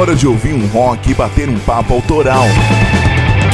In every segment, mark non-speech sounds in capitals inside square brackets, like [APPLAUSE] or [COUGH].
hora de ouvir um rock e bater um papo autoral.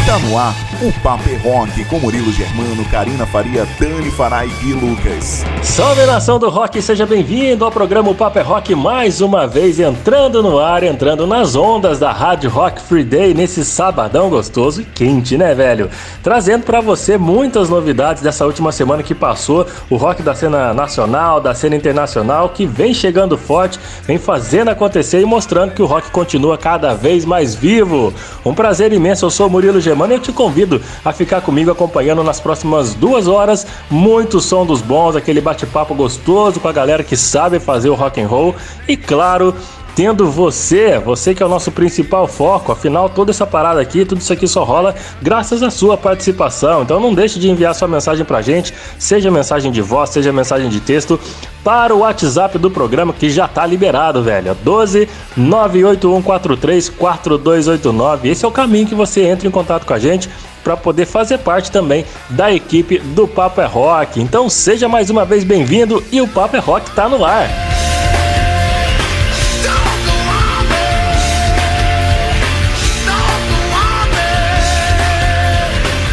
Tá no ar o Papo é Rock com Murilo Germano, Karina Faria, Dani Farai e Lucas. Salve nação do rock, seja bem-vindo ao programa o Papo é Rock mais uma vez entrando no ar, entrando nas ondas da Rádio Rock Free Day nesse sabadão gostoso e quente, né, velho? Trazendo para você muitas novidades dessa última semana que passou, o rock da cena nacional, da cena internacional, que vem chegando forte, vem fazendo acontecer e mostrando que o rock continua cada vez mais vivo. Um prazer imenso, eu sou Murilo Germano e eu te convido a ficar comigo acompanhando nas próximas duas horas muito som dos bons, aquele bate-papo gostoso com a galera que sabe fazer o rock and roll e claro tendo você, você que é o nosso principal foco. Afinal, toda essa parada aqui, tudo isso aqui só rola graças à sua participação. Então não deixe de enviar sua mensagem pra gente, seja mensagem de voz, seja mensagem de texto, para o WhatsApp do programa que já tá liberado, velho. 12 98143 4289. Esse é o caminho que você entra em contato com a gente para poder fazer parte também da equipe do Papo é Rock. Então seja mais uma vez bem-vindo e o Papo é Rock tá no ar.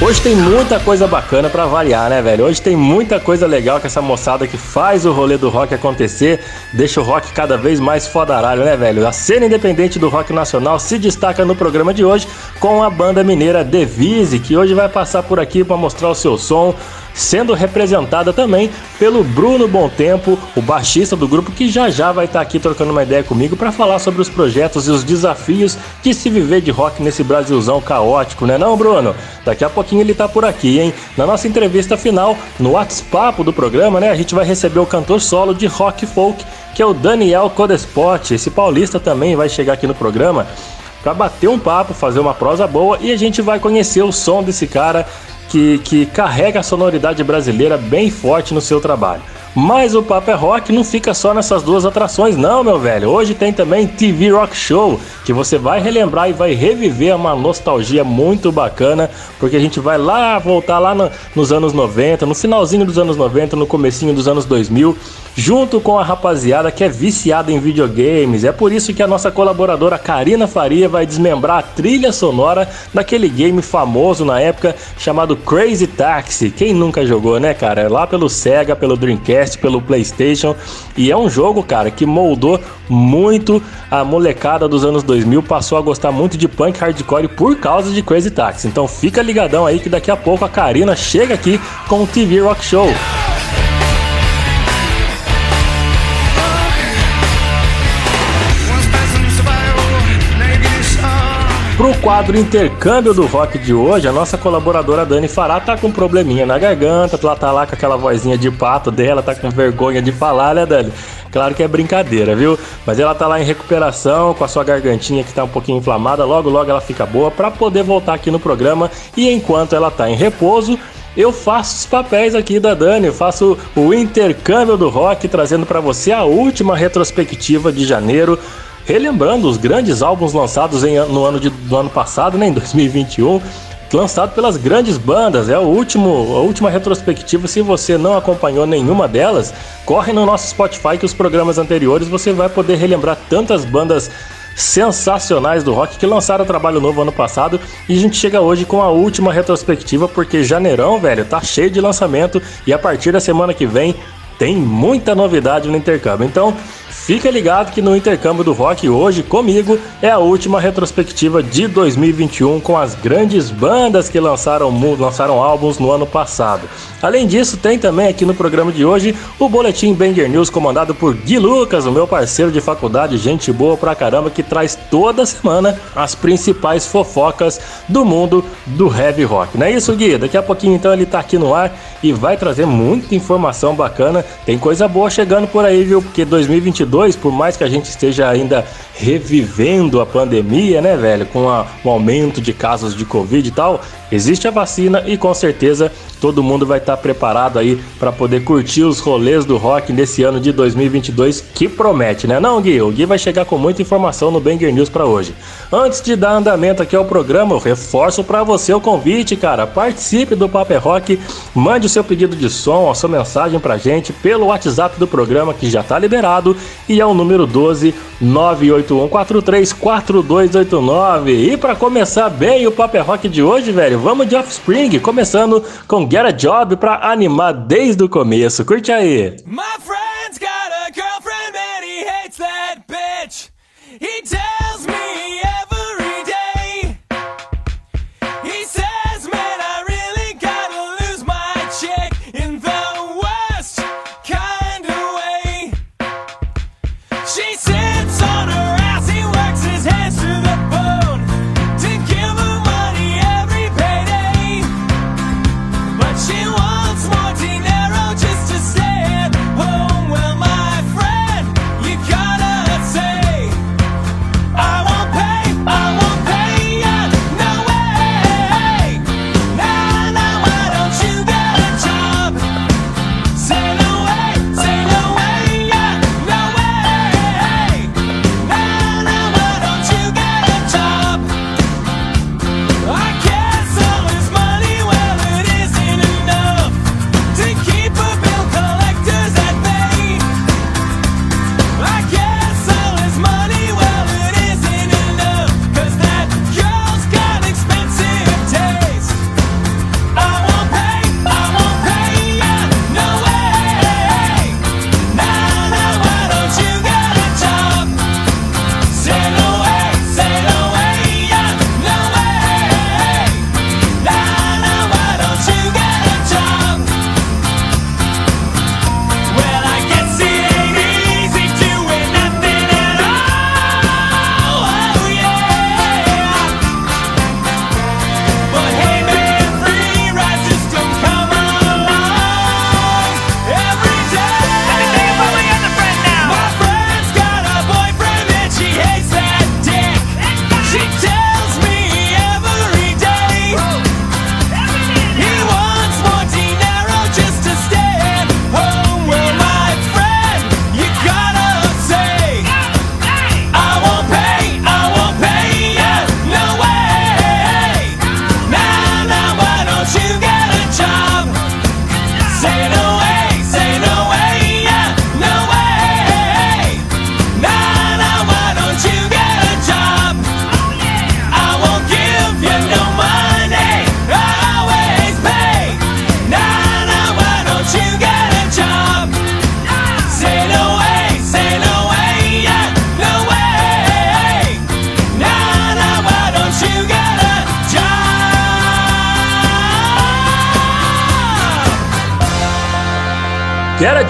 Hoje tem muita coisa bacana para variar, né, velho? Hoje tem muita coisa legal que essa moçada que faz o rolê do rock acontecer, deixa o rock cada vez mais fodaralho, né, velho? A cena independente do rock nacional se destaca no programa de hoje com a banda mineira Devise, que hoje vai passar por aqui para mostrar o seu som, sendo representada também pelo Bruno Bom Tempo, o baixista do grupo, que já já vai estar aqui trocando uma ideia comigo para falar sobre os projetos e os desafios de se viver de rock nesse Brasilzão caótico, né não, Bruno? Daqui a pouquinho ele tá por aqui, hein? Na nossa entrevista final, no WhatsApp do programa, né, a gente vai receber o cantor solo de rock folk, que é o Daniel Codespot. Esse paulista também vai chegar aqui no programa para bater um papo, fazer uma prosa boa e a gente vai conhecer o som desse cara que, que carrega a sonoridade brasileira bem forte no seu trabalho. Mas o Papo é Rock não fica só nessas duas atrações, não, meu velho. Hoje tem também TV Rock Show, que você vai relembrar e vai reviver uma nostalgia muito bacana, porque a gente vai lá voltar lá no, nos anos 90, no finalzinho dos anos 90, no comecinho dos anos 2000, junto com a rapaziada que é viciada em videogames. É por isso que a nossa colaboradora Karina Faria vai desmembrar a trilha sonora daquele game famoso na época chamado Crazy Taxi. Quem nunca jogou, né, cara? É lá pelo Sega, pelo Dreamcast Pelo PlayStation. E é um jogo, cara, que moldou muito a molecada dos anos 2000. Passou a gostar muito de punk hardcore por causa de Crazy Taxi. Então fica ligadão aí que daqui a pouco a Karina chega aqui com o TV Rock Show. Pro quadro intercâmbio do rock de hoje, a nossa colaboradora Dani Fará tá com um probleminha na garganta, ela tá lá com aquela vozinha de pato dela, tá com vergonha de falar, né, Dani? Claro que é brincadeira, viu? Mas ela tá lá em recuperação, com a sua gargantinha que tá um pouquinho inflamada, logo logo ela fica boa para poder voltar aqui no programa e enquanto ela tá em repouso, eu faço os papéis aqui da Dani, eu faço o intercâmbio do rock, trazendo para você a última retrospectiva de janeiro relembrando os grandes álbuns lançados em, no ano de, do ano passado, né, em [LAUGHS] 2021, lançado pelas grandes bandas. É o último, a última retrospectiva. Se você não acompanhou nenhuma delas, corre no nosso Spotify que os programas anteriores você vai poder relembrar tantas bandas sensacionais do rock que lançaram trabalho novo ano passado e a gente chega hoje com a última retrospectiva porque janeirão, velho, tá cheio de lançamento e a partir da semana que vem tem muita novidade no intercâmbio. Então, Fica ligado que no intercâmbio do rock hoje comigo é a última retrospectiva de 2021 com as grandes bandas que lançaram, lançaram álbuns no ano passado. Além disso, tem também aqui no programa de hoje o Boletim Banger News comandado por Gui Lucas, o meu parceiro de faculdade, gente boa pra caramba, que traz toda semana as principais fofocas do mundo do heavy rock. Não é isso, Gui? Daqui a pouquinho então ele tá aqui no ar e vai trazer muita informação bacana. Tem coisa boa chegando por aí, viu? Porque 2022, por mais que a gente esteja ainda revivendo a pandemia, né, velho, com o um aumento de casos de Covid e tal, existe a vacina e com certeza todo mundo vai estar preparado aí para poder curtir os rolês do rock nesse ano de 2022 que promete, né? Não, Gui, o Gui vai chegar com muita informação no Banger News para hoje. Antes de dar andamento aqui ao programa, eu reforço para você o convite, cara. Participe do Paper Rock, mande o seu pedido de som, a sua mensagem pra gente pelo WhatsApp do programa que já tá liberado e é o número 12 981434289. E para começar bem o é Rock de hoje, velho, vamos de Offspring, começando com Get a Job para animar desde o começo. Curte aí. My friend's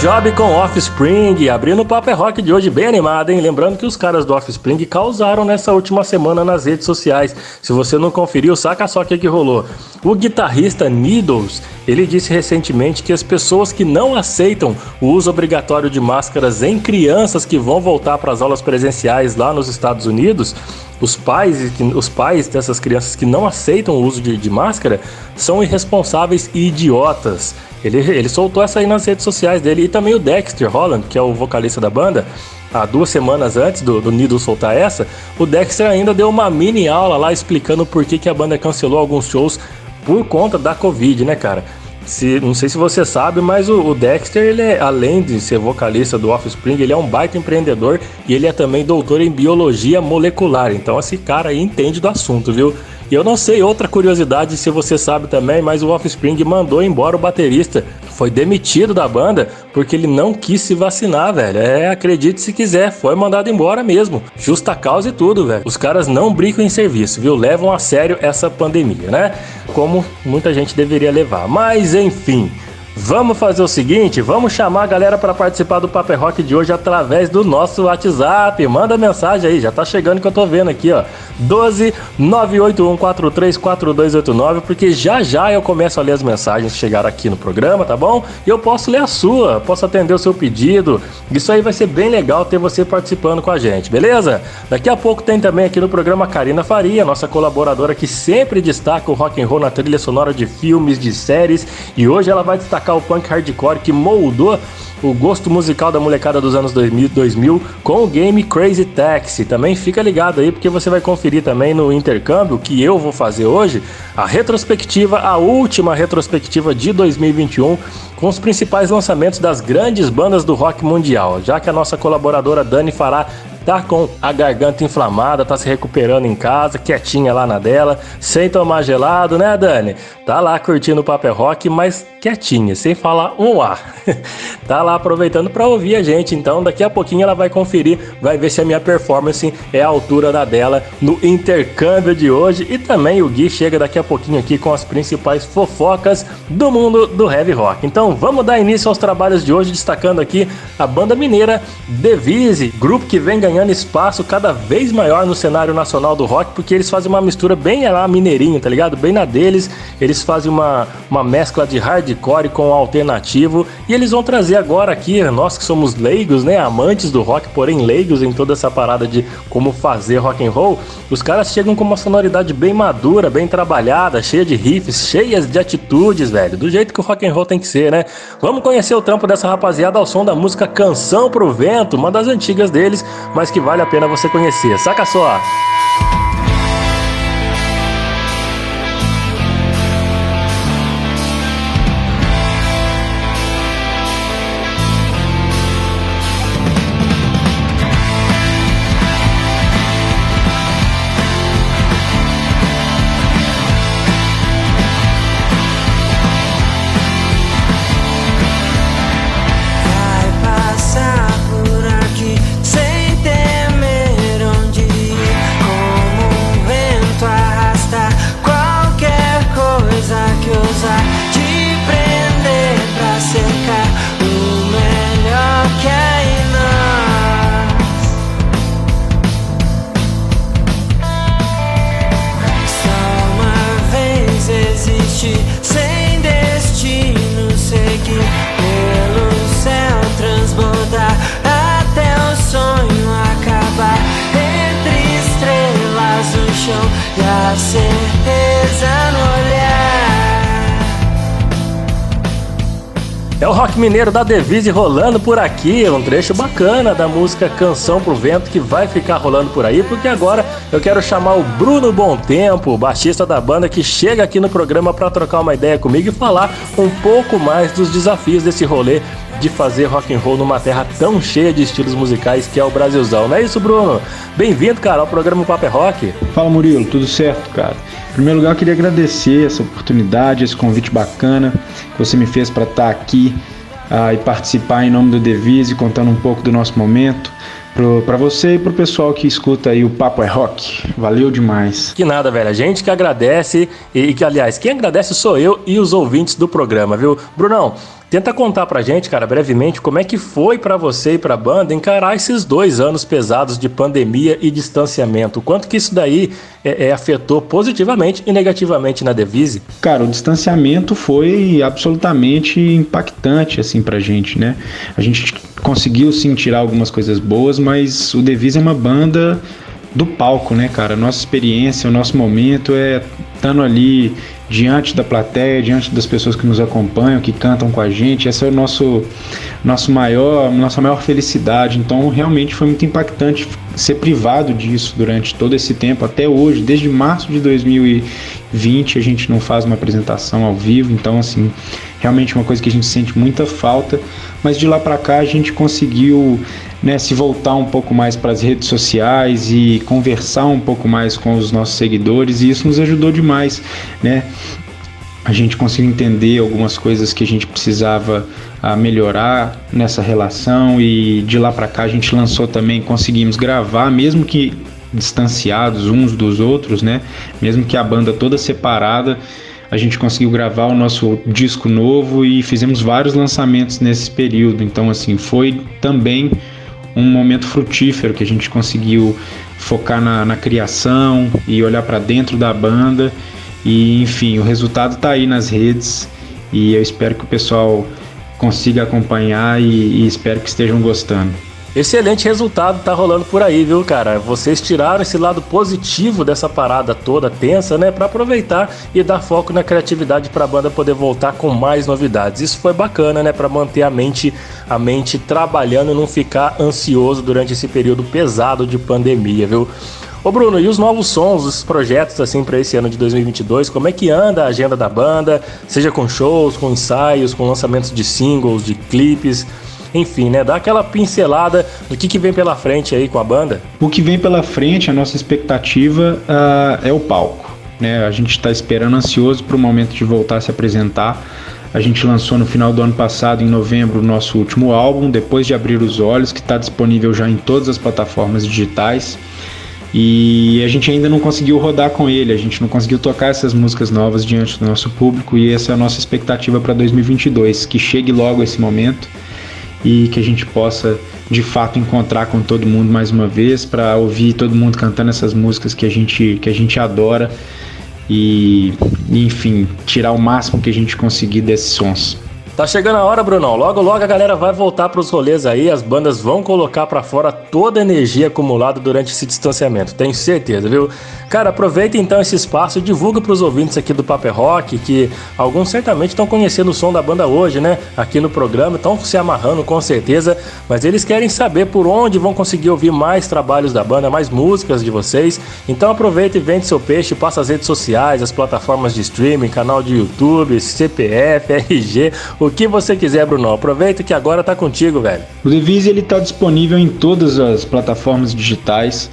Job com Offspring, abrindo o Paper Rock de hoje bem animado, hein? Lembrando que os caras do Offspring causaram nessa última semana nas redes sociais. Se você não conferiu, saca só o que, que rolou. O guitarrista Needles, ele disse recentemente que as pessoas que não aceitam o uso obrigatório de máscaras em crianças que vão voltar para as aulas presenciais lá nos Estados Unidos, os pais, os pais dessas crianças que não aceitam o uso de, de máscara são irresponsáveis e idiotas. Ele, ele soltou essa aí nas redes sociais dele. E também o Dexter Holland, que é o vocalista da banda, há duas semanas antes do, do Nido soltar essa, o Dexter ainda deu uma mini aula lá explicando por que, que a banda cancelou alguns shows por conta da Covid, né, cara? Se, não sei se você sabe, mas o, o, Dexter, ele é, além de ser vocalista do Offspring, ele é um baita empreendedor e ele é também doutor em biologia molecular. Então esse cara aí entende do assunto, viu? E eu não sei outra curiosidade se você sabe também, mas o Offspring mandou embora o baterista. Foi demitido da banda porque ele não quis se vacinar, velho. É, acredite se quiser, foi mandado embora mesmo. Justa causa e tudo, velho. Os caras não brincam em serviço, viu? Levam a sério essa pandemia, né? Como muita gente deveria levar. Mas enfim. Vamos fazer o seguinte, vamos chamar a galera para participar do Paper Rock de hoje através do nosso WhatsApp. Manda mensagem aí, já tá chegando que eu tô vendo aqui, ó. 12 981434289, porque já já eu começo a ler as mensagens que chegaram aqui no programa, tá bom? E eu posso ler a sua, posso atender o seu pedido. Isso aí vai ser bem legal ter você participando com a gente, beleza? Daqui a pouco tem também aqui no programa Karina Faria, nossa colaboradora que sempre destaca o rock and roll na trilha sonora de filmes, de séries, e hoje ela vai destacar destacar o punk hardcore que moldou o gosto musical da molecada dos anos 2000, 2000 com o game Crazy Taxi. Também fica ligado aí porque você vai conferir também no intercâmbio que eu vou fazer hoje a retrospectiva, a última retrospectiva de 2021 com os principais lançamentos das grandes bandas do rock mundial, já que a nossa colaboradora Dani fará tá com a garganta inflamada, tá se recuperando em casa, quietinha lá na dela, sem tomar gelado, né, Dani? Tá lá curtindo o Papel Rock, mas quietinha, sem falar um A. [LAUGHS] tá lá aproveitando para ouvir a gente, então daqui a pouquinho ela vai conferir, vai ver se a minha performance é a altura da dela no intercâmbio de hoje e também o Gui chega daqui a pouquinho aqui com as principais fofocas do mundo do heavy rock. Então vamos dar início aos trabalhos de hoje, destacando aqui a banda mineira Devise, grupo que vem ganhando ganhando espaço cada vez maior no cenário nacional do rock, porque eles fazem uma mistura bem lá mineirinho, tá ligado? Bem na deles. Eles fazem uma, uma mescla de hardcore com alternativo. E eles vão trazer agora aqui, nós que somos leigos, né? Amantes do rock, porém leigos em toda essa parada de como fazer rock and roll. Os caras chegam com uma sonoridade bem madura, bem trabalhada, cheia de riffs, cheias de atitudes, velho. Do jeito que o rock and roll tem que ser, né? Vamos conhecer o trampo dessa rapaziada ao som da música Canção pro Vento, uma das antigas deles, mas mas que vale a pena você conhecer. Saca só! Mineiro da Devise rolando por aqui, um trecho bacana da música Canção pro Vento que vai ficar rolando por aí, porque agora eu quero chamar o Bruno Bom Tempo, baixista da banda, que chega aqui no programa para trocar uma ideia comigo e falar um pouco mais dos desafios desse rolê de fazer rock and roll numa terra tão cheia de estilos musicais que é o Brasilzão. Não é isso, Bruno? Bem-vindo, cara, ao programa Paper Rock. Fala, Murilo, tudo certo, cara? Em primeiro lugar, eu queria agradecer essa oportunidade, esse convite bacana que você me fez para estar aqui uh, e participar em nome do Devise, contando um pouco do nosso momento para você e pro pessoal que escuta aí o Papo é Rock. Valeu demais. Que nada, velho. A gente que agradece e que, aliás, quem agradece sou eu e os ouvintes do programa, viu? Brunão, Tenta contar pra gente, cara, brevemente, como é que foi para você e pra banda encarar esses dois anos pesados de pandemia e distanciamento. Quanto que isso daí é, é, afetou positivamente e negativamente na Devise? Cara, o distanciamento foi absolutamente impactante, assim, pra gente, né? A gente conseguiu, sim, tirar algumas coisas boas, mas o Devise é uma banda do palco, né, cara? Nossa experiência, o nosso momento é estando ali diante da plateia, diante das pessoas que nos acompanham, que cantam com a gente. Essa é o nosso, nosso maior, nossa maior felicidade. Então, realmente foi muito impactante ser privado disso durante todo esse tempo, até hoje, desde março de 2020, a gente não faz uma apresentação ao vivo. Então, assim, realmente uma coisa que a gente sente muita falta. Mas de lá para cá a gente conseguiu né, se voltar um pouco mais para as redes sociais e conversar um pouco mais com os nossos seguidores e isso nos ajudou demais, né? A gente conseguiu entender algumas coisas que a gente precisava uh, melhorar nessa relação e de lá para cá a gente lançou também, conseguimos gravar, mesmo que distanciados uns dos outros, né? Mesmo que a banda toda separada, a gente conseguiu gravar o nosso disco novo e fizemos vários lançamentos nesse período. Então, assim, foi também um momento frutífero que a gente conseguiu focar na, na criação e olhar para dentro da banda. E enfim, o resultado está aí nas redes e eu espero que o pessoal consiga acompanhar e, e espero que estejam gostando. Excelente resultado tá rolando por aí, viu, cara? Vocês tiraram esse lado positivo dessa parada toda tensa, né, para aproveitar e dar foco na criatividade para a banda poder voltar com mais novidades. Isso foi bacana, né, para manter a mente a mente trabalhando e não ficar ansioso durante esse período pesado de pandemia, viu? Ô Bruno, e os novos sons, os projetos assim para esse ano de 2022, como é que anda a agenda da banda, seja com shows, com ensaios, com lançamentos de singles, de clipes? Enfim, né? Dá aquela pincelada do que, que vem pela frente aí com a banda. O que vem pela frente, a nossa expectativa uh, é o palco. Né? A gente está esperando ansioso para o momento de voltar a se apresentar. A gente lançou no final do ano passado, em novembro, o nosso último álbum, Depois de Abrir os Olhos, que está disponível já em todas as plataformas digitais. E a gente ainda não conseguiu rodar com ele, a gente não conseguiu tocar essas músicas novas diante do nosso público e essa é a nossa expectativa para 2022, que chegue logo esse momento e que a gente possa de fato encontrar com todo mundo mais uma vez para ouvir todo mundo cantando essas músicas que a gente que a gente adora e enfim tirar o máximo que a gente conseguir desses sons. Tá chegando a hora, Brunão. Logo, logo a galera vai voltar para os rolês aí. As bandas vão colocar para fora toda a energia acumulada durante esse distanciamento. Tenho certeza, viu? Cara, aproveita então esse espaço e divulga para os ouvintes aqui do Paper Rock, que alguns certamente estão conhecendo o som da banda hoje, né? Aqui no programa, estão se amarrando com certeza, mas eles querem saber por onde vão conseguir ouvir mais trabalhos da banda, mais músicas de vocês. Então aproveita e vende seu peixe, passa as redes sociais, as plataformas de streaming, canal de YouTube, CPF, RG o que você quiser, Bruno. Aproveita que agora tá contigo, velho. O Devise ele tá disponível em todas as plataformas digitais,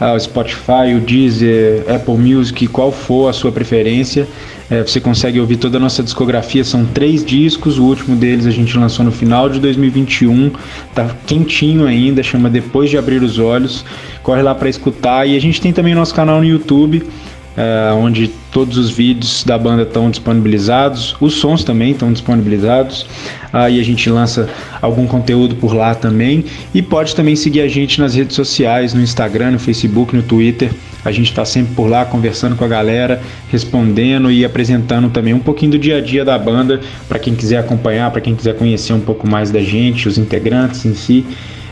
ah, o Spotify, o Deezer, Apple Music, qual for a sua preferência. É, você consegue ouvir toda a nossa discografia, são três discos, o último deles a gente lançou no final de 2021, tá quentinho ainda, chama Depois de Abrir os Olhos. Corre lá para escutar e a gente tem também nosso canal no YouTube é, onde todos os vídeos da banda estão disponibilizados, os sons também estão disponibilizados. Aí a gente lança algum conteúdo por lá também. E pode também seguir a gente nas redes sociais, no Instagram, no Facebook, no Twitter. A gente está sempre por lá conversando com a galera, respondendo e apresentando também um pouquinho do dia a dia da banda para quem quiser acompanhar, para quem quiser conhecer um pouco mais da gente, os integrantes em si.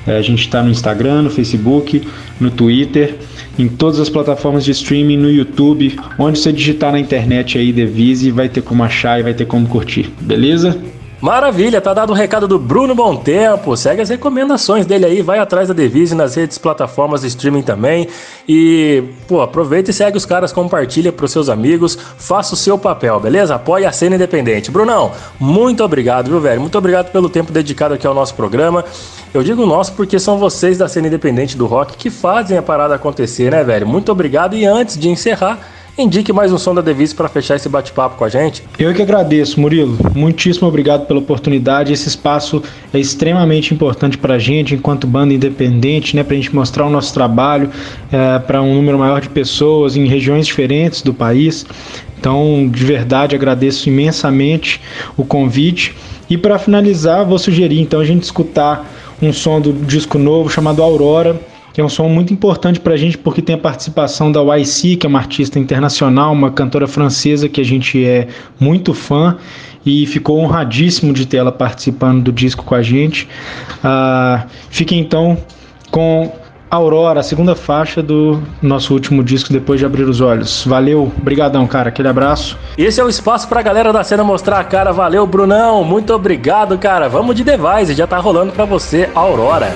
É, a gente está no Instagram, no Facebook, no Twitter, em todas as plataformas de streaming, no YouTube, onde você digitar na internet aí Devise, vai ter como achar e vai ter como curtir, beleza? Maravilha, tá dado o recado do Bruno Bom Tempo. Segue as recomendações dele aí, vai atrás da Devise nas redes plataformas de streaming também. E, pô, aproveita e segue os caras, compartilha pros seus amigos, faça o seu papel, beleza? Apoie a cena independente. Brunão, muito obrigado, viu, velho? Muito obrigado pelo tempo dedicado aqui ao nosso programa. Eu digo nosso porque são vocês da cena independente do rock que fazem a parada acontecer, né, velho? Muito obrigado e antes de encerrar, indique mais um som da Devise para fechar esse bate-papo com a gente. Eu que agradeço, Murilo. Muitíssimo obrigado pela oportunidade. Esse espaço é extremamente importante para a gente, enquanto banda independente, né, para a gente mostrar o nosso trabalho é, para um número maior de pessoas em regiões diferentes do país. Então, de verdade, agradeço imensamente o convite. E para finalizar, vou sugerir então a gente escutar um som do disco novo chamado Aurora que é um som muito importante para a gente porque tem a participação da YC, que é uma artista internacional, uma cantora francesa que a gente é muito fã e ficou honradíssimo de ter ela participando do disco com a gente. Uh, fique então com Aurora, a segunda faixa do nosso último disco depois de abrir os olhos. Valeu, brigadão, cara, aquele abraço. Esse é o espaço pra galera da cena mostrar a cara. Valeu, Brunão, muito obrigado, cara. Vamos de Device, já tá rolando pra você, Aurora.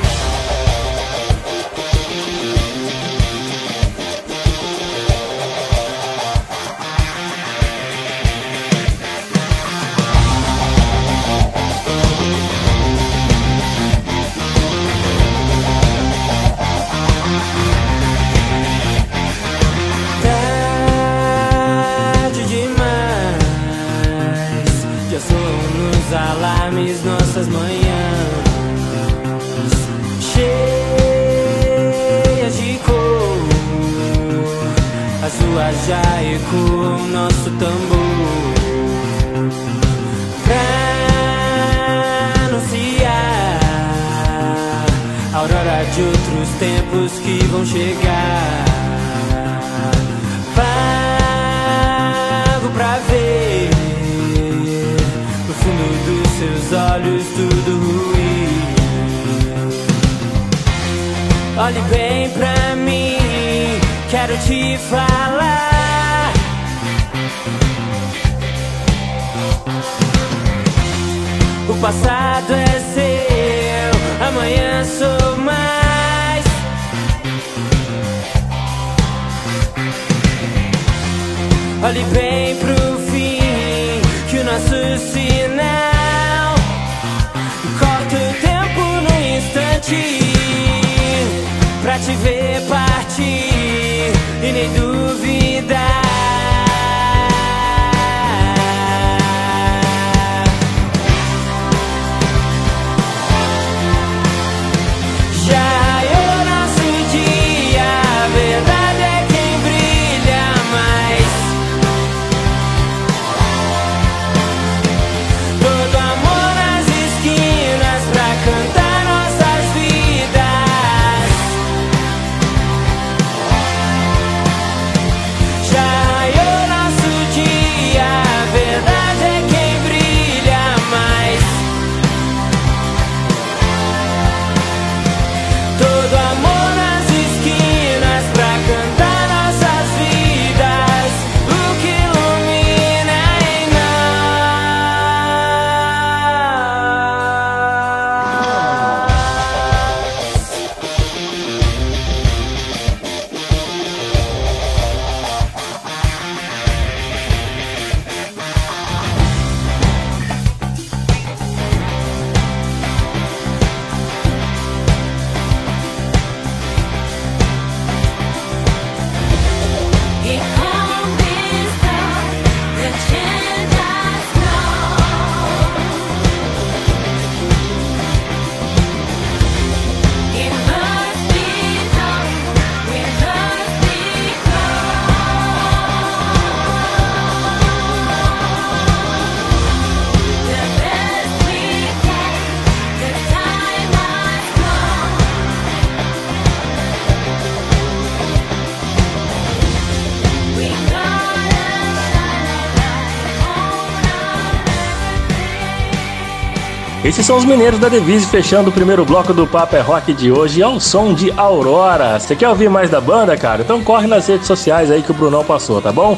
Esses são os mineiros da Devise fechando o primeiro bloco do Papo é Rock de hoje ao som de Aurora. Você quer ouvir mais da banda, cara? Então corre nas redes sociais aí que o Brunão passou, tá bom?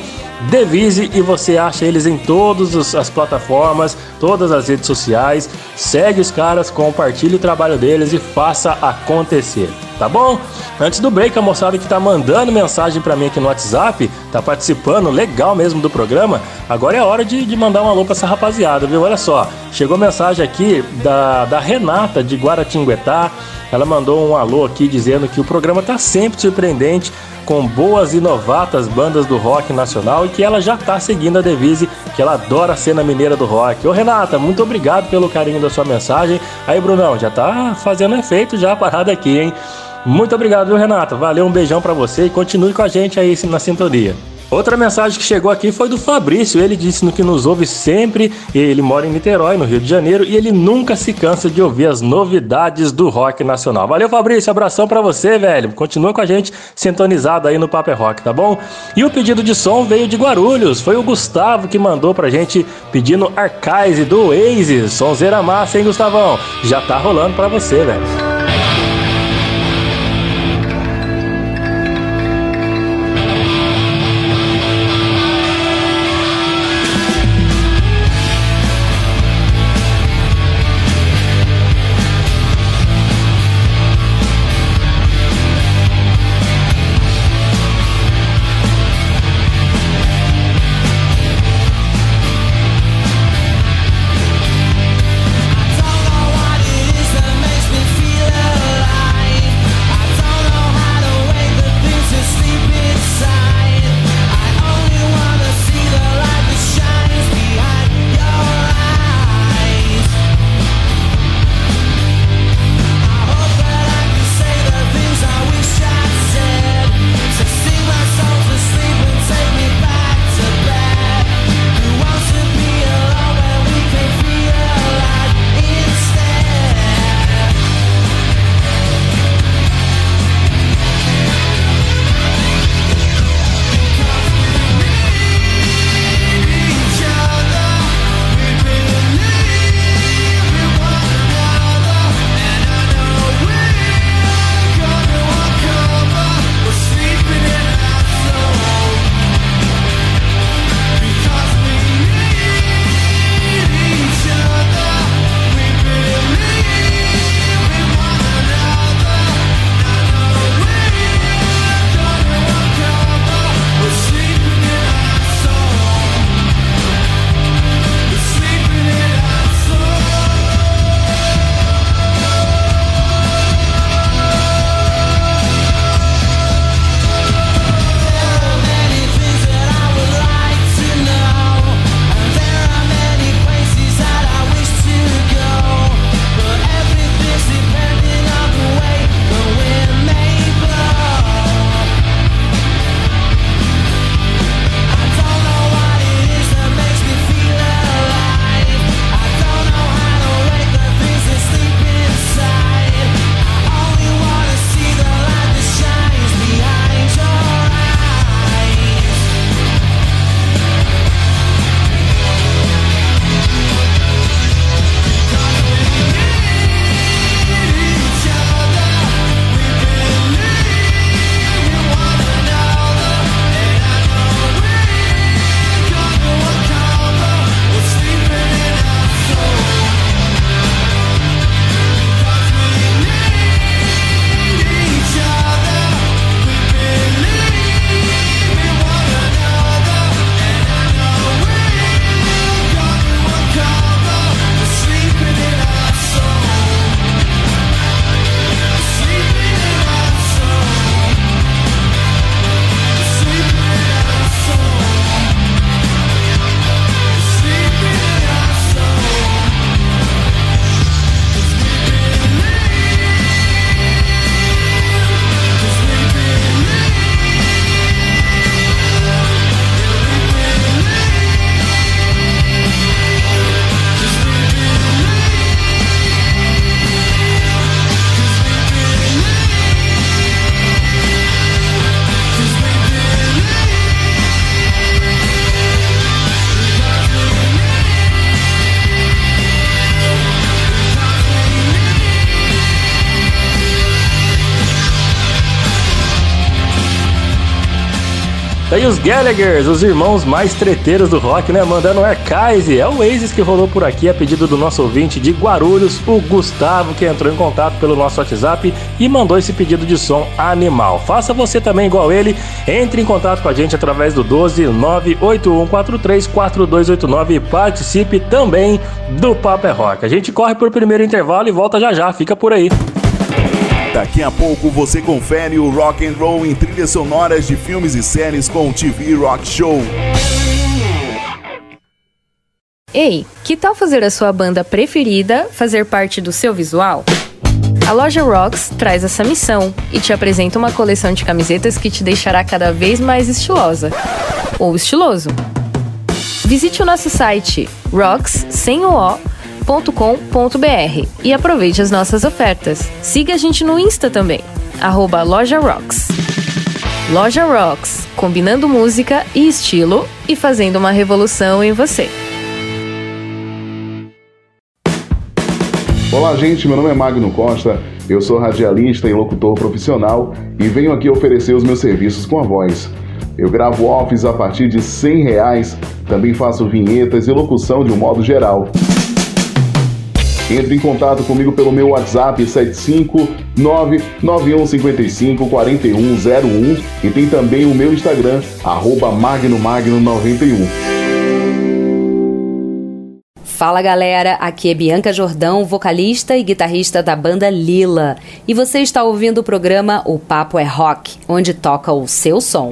Devise e você acha eles em todas as plataformas, todas as redes sociais. Segue os caras, compartilhe o trabalho deles e faça acontecer tá bom? Antes do break, a moçada que tá mandando mensagem para mim aqui no WhatsApp, tá participando legal mesmo do programa, agora é hora de, de mandar um alô pra essa rapaziada, viu? Olha só, chegou mensagem aqui da, da Renata de Guaratinguetá, ela mandou um alô aqui dizendo que o programa tá sempre surpreendente, com boas e novatas bandas do rock nacional e que ela já tá seguindo a Devise, que ela adora a cena mineira do rock. Ô Renata, muito obrigado pelo carinho da sua mensagem. Aí, Brunão, já tá fazendo efeito já a parada aqui, hein? Muito obrigado, viu, Renata? Valeu, um beijão para você e continue com a gente aí na sintonia. Outra mensagem que chegou aqui foi do Fabrício. Ele disse no que nos ouve sempre. Ele mora em Niterói, no Rio de Janeiro, e ele nunca se cansa de ouvir as novidades do rock nacional. Valeu, Fabrício. Abração para você, velho. Continua com a gente sintonizado aí no Paper Rock, tá bom? E o pedido de som veio de Guarulhos. Foi o Gustavo que mandou pra gente pedindo Arcais do Oasis. Sonzeira massa, hein, Gustavão? Já tá rolando pra você, velho. Daí os irmãos mais treteiros do rock, né? Mandando arcais. É o Oasis que rolou por aqui a pedido do nosso ouvinte de Guarulhos, o Gustavo, que entrou em contato pelo nosso WhatsApp e mandou esse pedido de som animal. Faça você também igual ele. Entre em contato com a gente através do 12 981434289 e participe também do Papo é Rock. A gente corre por primeiro intervalo e volta já já. Fica por aí. Daqui a pouco você confere o rock and roll em trilhas sonoras de filmes e séries com o TV Rock Show. Ei, que tal fazer a sua banda preferida fazer parte do seu visual? A loja Rocks traz essa missão e te apresenta uma coleção de camisetas que te deixará cada vez mais estilosa ou estiloso. Visite o nosso site rocks sem o o loja.com.br e aproveite as nossas ofertas. Siga a gente no Insta também, arroba Loja Rocks. Loja Rocks, combinando música e estilo e fazendo uma revolução em você. Olá, gente. Meu nome é Magno Costa. Eu sou radialista e locutor profissional e venho aqui oferecer os meus serviços com a voz. Eu gravo offs a partir de 100 reais, também faço vinhetas e locução de um modo geral. Entre em contato comigo pelo meu WhatsApp 75991554101 e tem também o meu Instagram, arroba magnomagno91. Fala galera, aqui é Bianca Jordão, vocalista e guitarrista da banda Lila. E você está ouvindo o programa O Papo é Rock, onde toca o seu som.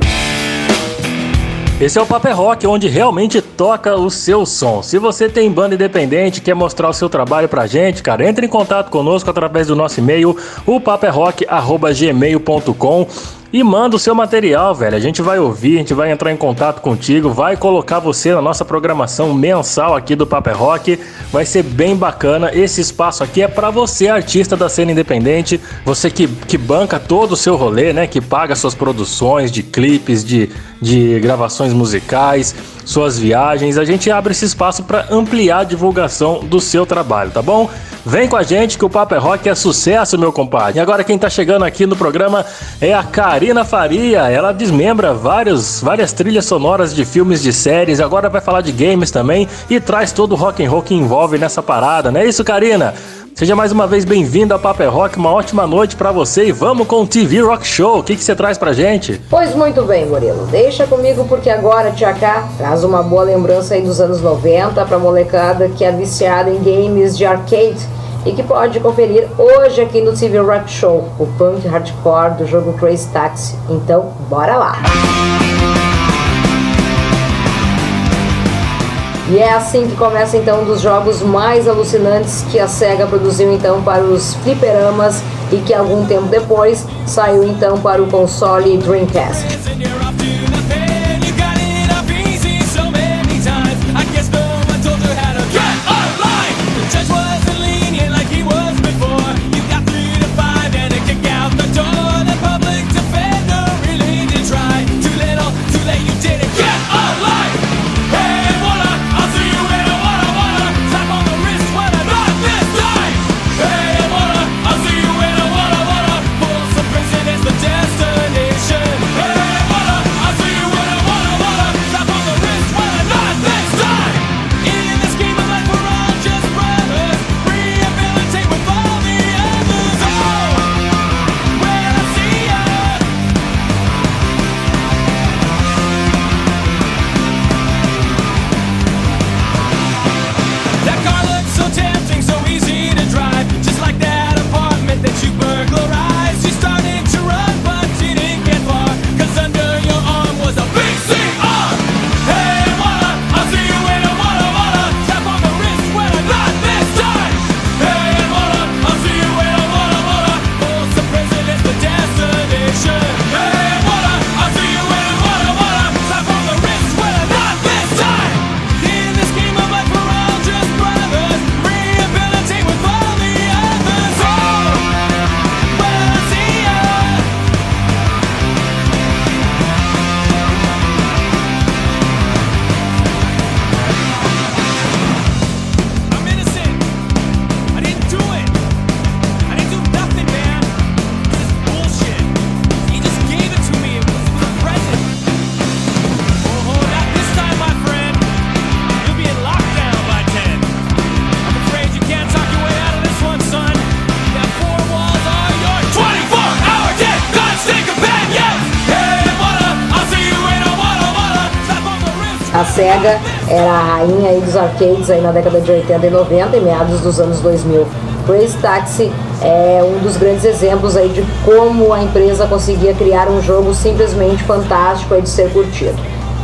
Esse é o Paper Rock, onde realmente toca o seu som. Se você tem banda independente, quer mostrar o seu trabalho pra gente, cara, entre em contato conosco através do nosso e-mail, o paperrock.gmail.com e manda o seu material, velho. A gente vai ouvir, a gente vai entrar em contato contigo, vai colocar você na nossa programação mensal aqui do Paper Rock. Vai ser bem bacana. Esse espaço aqui é para você, artista da cena independente, você que, que banca todo o seu rolê, né? Que paga suas produções de clipes, de, de gravações musicais, suas viagens. A gente abre esse espaço para ampliar a divulgação do seu trabalho, tá bom? Vem com a gente que o Papo é Rock é sucesso, meu compadre. E agora quem tá chegando aqui no programa é a Karina Faria. Ela desmembra vários, várias trilhas sonoras de filmes, de séries. Agora vai falar de games também e traz todo o rock and roll que envolve nessa parada. Não é isso, Karina? Seja mais uma vez bem-vindo ao Paper Rock, uma ótima noite para você e vamos com o TV Rock Show. O que, você traz pra gente? Pois muito bem, Murilo. Deixa comigo porque agora Tia K traz uma boa lembrança aí dos anos 90 pra molecada que é viciada em games de arcade e que pode conferir hoje aqui no TV Rock Show, o punk hardcore do jogo Crazy Taxi. Então, bora lá! E é assim que começa então um dos jogos mais alucinantes que a SEGA produziu então para os fliperamas e que algum tempo depois saiu então para o console Dreamcast. SEGA era a rainha aí dos arcades aí na década de 80 e 90 e meados dos anos 2000. Crazy Taxi é um dos grandes exemplos aí de como a empresa conseguia criar um jogo simplesmente fantástico aí de ser curtido.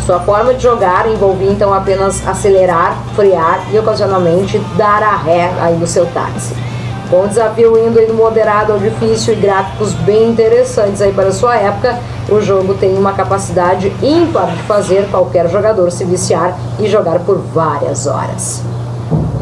Sua forma de jogar envolvia então apenas acelerar, frear e ocasionalmente dar a ré aí no seu táxi. Com o desafio indo aí do moderado ao difícil e gráficos bem interessantes aí para sua época, o jogo tem uma capacidade ímpar de fazer qualquer jogador se viciar e jogar por várias horas.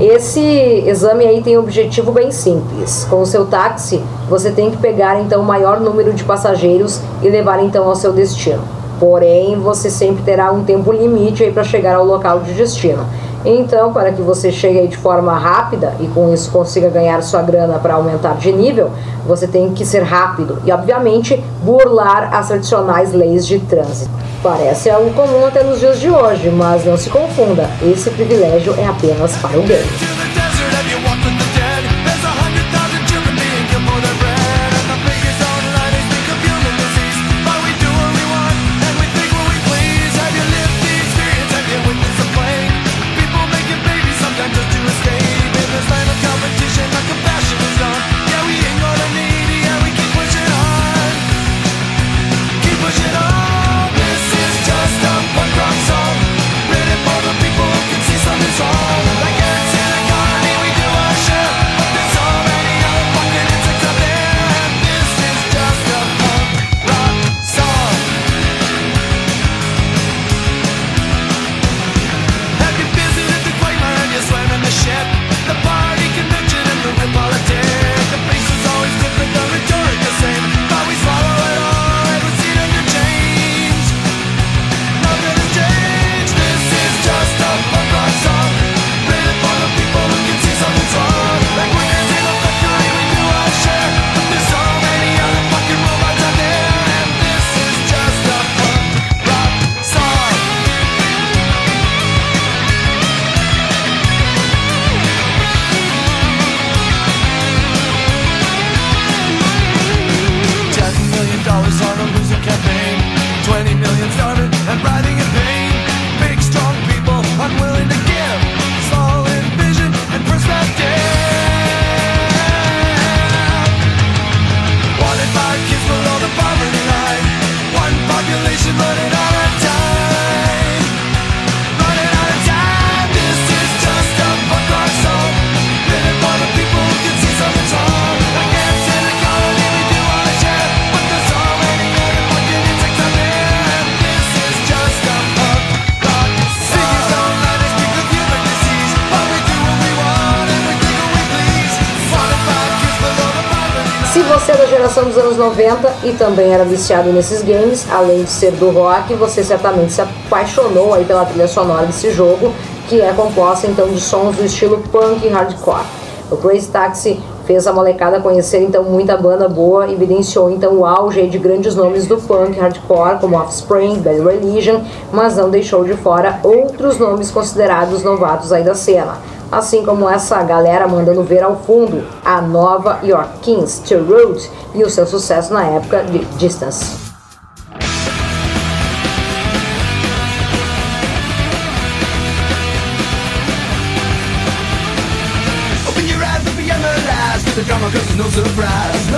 Esse exame aí tem um objetivo bem simples. Com o seu táxi, você tem que pegar então o maior número de passageiros e levar então ao seu destino. Porém, você sempre terá um tempo limite aí para chegar ao local de destino. Então, para que você chegue de forma rápida e com isso consiga ganhar sua grana para aumentar de nível, você tem que ser rápido e, obviamente, burlar as tradicionais leis de trânsito. Parece algo comum até nos dias de hoje, mas não se confunda, esse privilégio é apenas para o game. 90 e também era viciado nesses games, além de ser do rock, você certamente se apaixonou aí pela trilha sonora desse jogo, que é composta então de sons do estilo punk e hardcore. O Crazy Taxi fez a molecada conhecer então muita banda boa evidenciou então o auge de grandes nomes do punk hardcore como Offspring, Bad Religion, mas não deixou de fora outros nomes considerados novatos aí da cena assim como essa galera mandando ver ao fundo a nova York Kings, The Road e o seu sucesso na época de Distance. surprise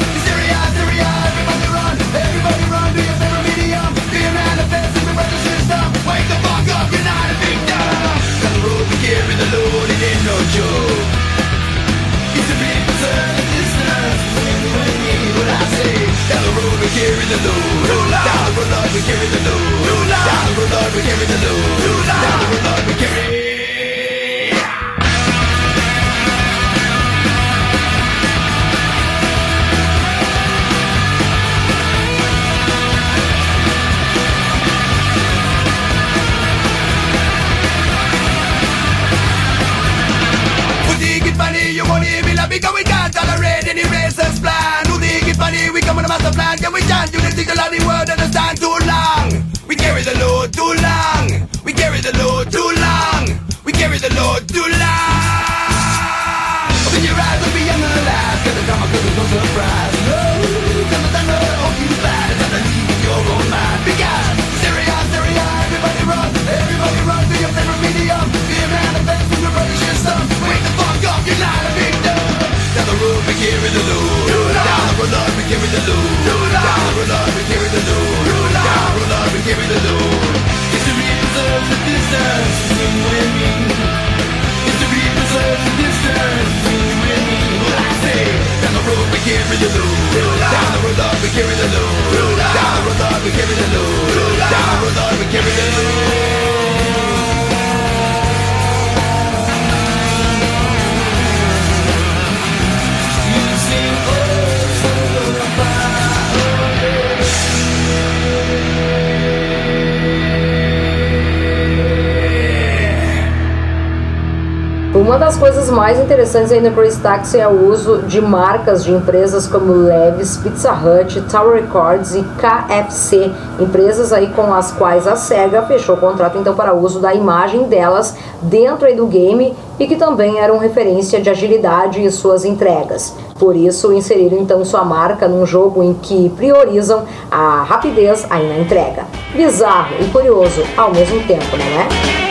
carry the load It ain't no joke It's concern, a distance What I say Down the road we carry the load Down the road we carry the load Down the road we carry the load Down the road we carry be going down, tolerate any racist plan. Who think it's funny? We come with a master plan. Can we chant? You didn't think the word understand too long. We carry the load too long. We carry the load too long. We carry the load too long. Open your eyes, will be young and alive. Cause the drama could no surprise. No, cause the thunder of you bad is underneath your own mind. Because stereo, stereo, everybody run, everybody run to your favorite medium. Fear manifest with your brother system. Wake the fuck up, you're not a. Down the road we carry the load. Down the road, we carry the load. Down the road, we carry the load. Down the road, we carry the. History preserves the distance between you and me. History preserves the distance between you and me. Well, I say, down the road we carry the load. Down the road, we carry the load. Down the road, we carry the load. Down the road, we carry the load. Uma das coisas mais interessantes ainda para o Taxi é o uso de marcas de empresas como Levis, Pizza Hut, Tower Records e KFC, empresas aí com as quais a SEGA fechou contrato então para uso da imagem delas dentro do game e que também eram referência de agilidade e suas entregas. Por isso, inseriram então sua marca num jogo em que priorizam a rapidez aí na entrega. Bizarro e curioso ao mesmo tempo, não é?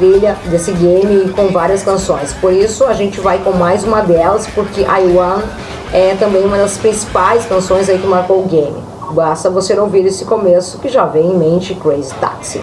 Trilha desse game com várias canções. Por isso a gente vai com mais uma delas, porque I One é também uma das principais canções aí que marcou o game. Basta você ouvir esse começo que já vem em mente Crazy Taxi.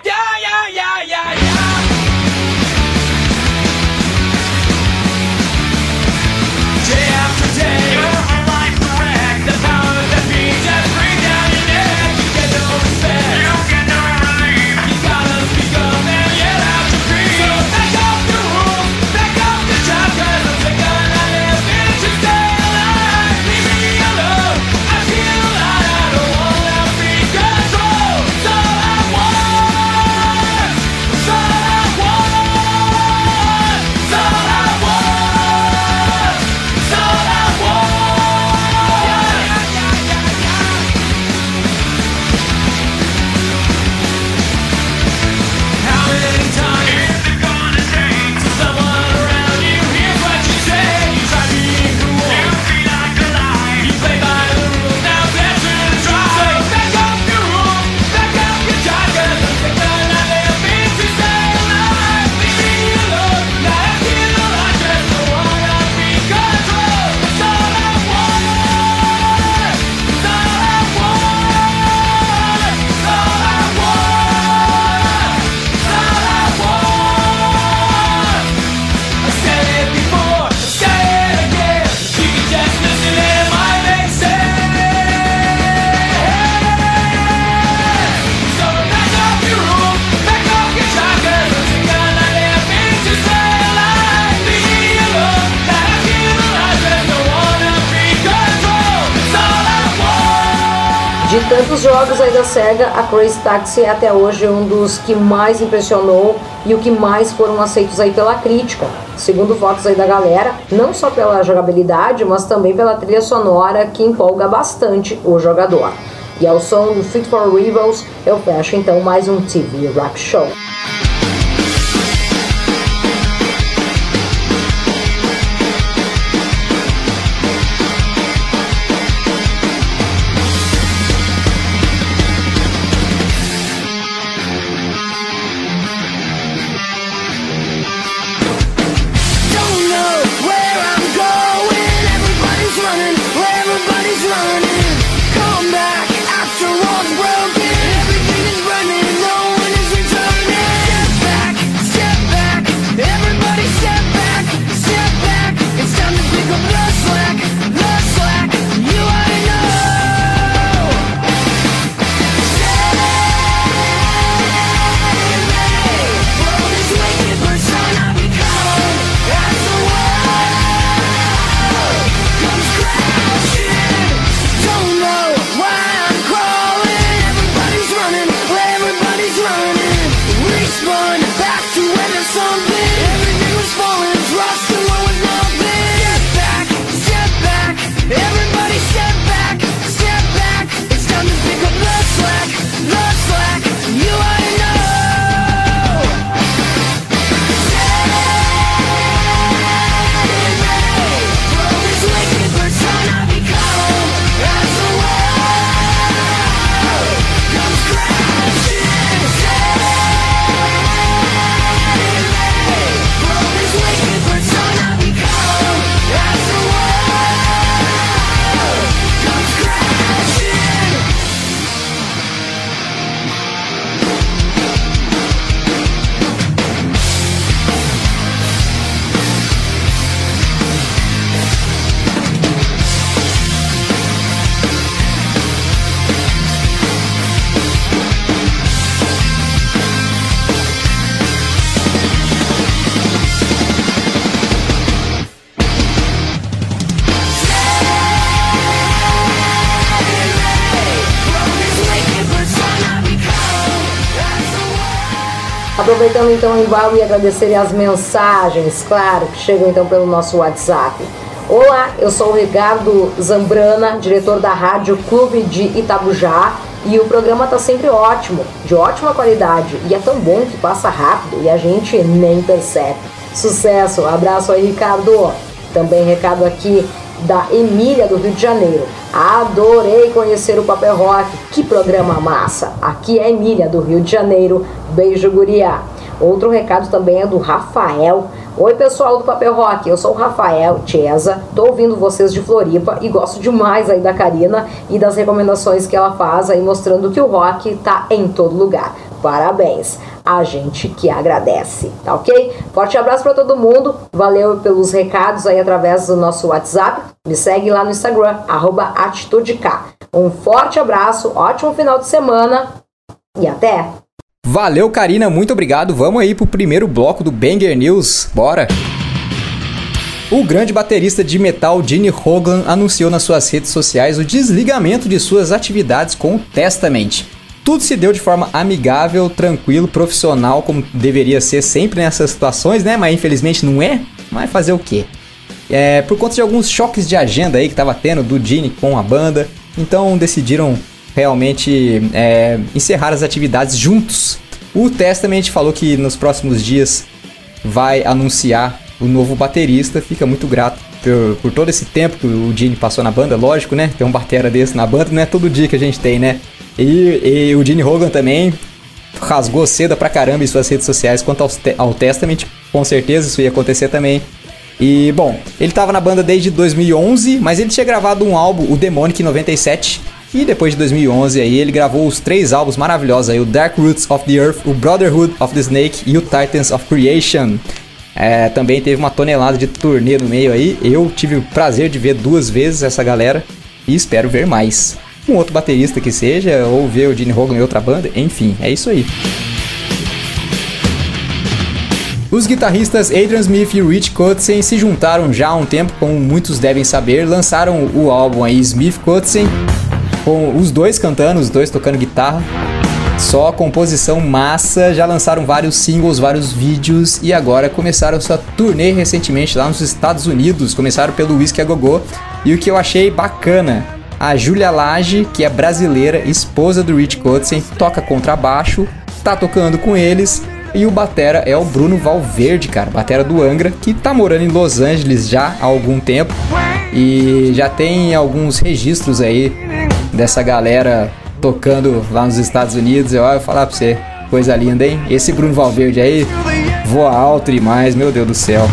De tantos jogos aí da SEGA, a Crazy Taxi é até hoje um dos que mais impressionou e o que mais foram aceitos aí pela crítica. Segundo votos aí da galera, não só pela jogabilidade, mas também pela trilha sonora que empolga bastante o jogador. E ao som do Fit for Rivals, eu fecho então mais um TV Rock Show. Então embalo e agradecer as mensagens, claro, que chegam então pelo nosso WhatsApp. Olá, eu sou o Ricardo Zambrana, diretor da Rádio Clube de Itabujá, e o programa está sempre ótimo, de ótima qualidade, e é tão bom que passa rápido e a gente nem percebe. Sucesso, abraço aí, Ricardo. Também recado aqui da Emília do Rio de Janeiro. Adorei conhecer o Papel Rock. Que programa massa! Aqui é Emília do Rio de Janeiro. Beijo, guria. Outro recado também é do Rafael. Oi, pessoal do Papel Rock. Eu sou o Rafael Chesa. Tô ouvindo vocês de Floripa e gosto demais aí da Karina e das recomendações que ela faz aí mostrando que o rock tá em todo lugar. Parabéns. A gente que agradece, tá ok? Forte abraço para todo mundo. Valeu pelos recados aí através do nosso WhatsApp. Me segue lá no Instagram, arroba AtitudeK. Um forte abraço, ótimo final de semana e até! Valeu, Karina, muito obrigado. Vamos aí pro primeiro bloco do Banger News. Bora! O grande baterista de metal Gene Hoglan anunciou nas suas redes sociais o desligamento de suas atividades com o Testament. Tudo se deu de forma amigável, tranquilo, profissional, como deveria ser sempre nessas situações, né? Mas infelizmente não é. Mas fazer o quê? É, por conta de alguns choques de agenda aí que tava tendo do Gene com a banda, então decidiram realmente é, encerrar as atividades juntos. O Testament falou que nos próximos dias vai anunciar o novo baterista. Fica muito grato por, por todo esse tempo que o Gene passou na banda, lógico, né? Ter um batera desse na banda não é todo dia que a gente tem, né? E, e o Gene Hogan também rasgou seda pra caramba em suas redes sociais quanto te- ao Testament. Com certeza isso ia acontecer também. E, bom, ele tava na banda desde 2011, mas ele tinha gravado um álbum, o Demonic, em 97. E depois de 2011 aí, ele gravou os três álbuns maravilhosos aí, o Dark Roots of the Earth, o Brotherhood of the Snake e o Titans of Creation. É, também teve uma tonelada de turnê no meio aí. Eu tive o prazer de ver duas vezes essa galera e espero ver mais. Um outro baterista que seja, ou ver o Gene Hogan em outra banda, enfim, é isso aí. Os guitarristas Adrian Smith e Rich Kotzen se juntaram já há um tempo, como muitos devem saber, lançaram o álbum aí Smith Kotzen com os dois cantando, os dois tocando guitarra. Só composição massa, já lançaram vários singles, vários vídeos e agora começaram sua turnê recentemente lá nos Estados Unidos. Começaram pelo Whisky a Gogô e o que eu achei bacana, a Julia Lage, que é brasileira, esposa do Rich Kotzen, toca contrabaixo, tá tocando com eles e o batera é o Bruno Valverde, cara, batera do Angra, que tá morando em Los Angeles já há algum tempo e já tem alguns registros aí dessa galera tocando lá nos Estados Unidos. Eu vou falar pra você, coisa linda, hein? Esse Bruno Valverde aí voa alto demais, meu Deus do céu.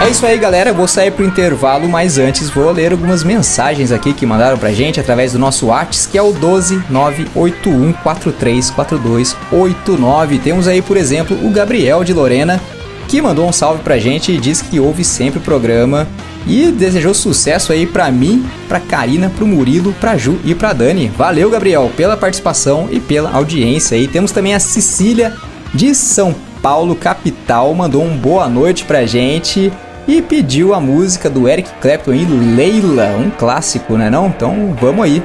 É isso aí, galera. Vou sair pro intervalo, mas antes vou ler algumas mensagens aqui que mandaram pra gente através do nosso WhatsApp, que é o 12981434289. Temos aí, por exemplo, o Gabriel de Lorena, que mandou um salve pra gente e diz que ouve sempre o programa e desejou sucesso aí pra mim, pra Karina, pro Murilo, pra Ju e pra Dani. Valeu, Gabriel, pela participação e pela audiência aí. Temos também a Cecília de São Paulo, capital, mandou um boa noite pra gente e pediu a música do Eric Clapton e Leila, um clássico, né não? Então vamos aí.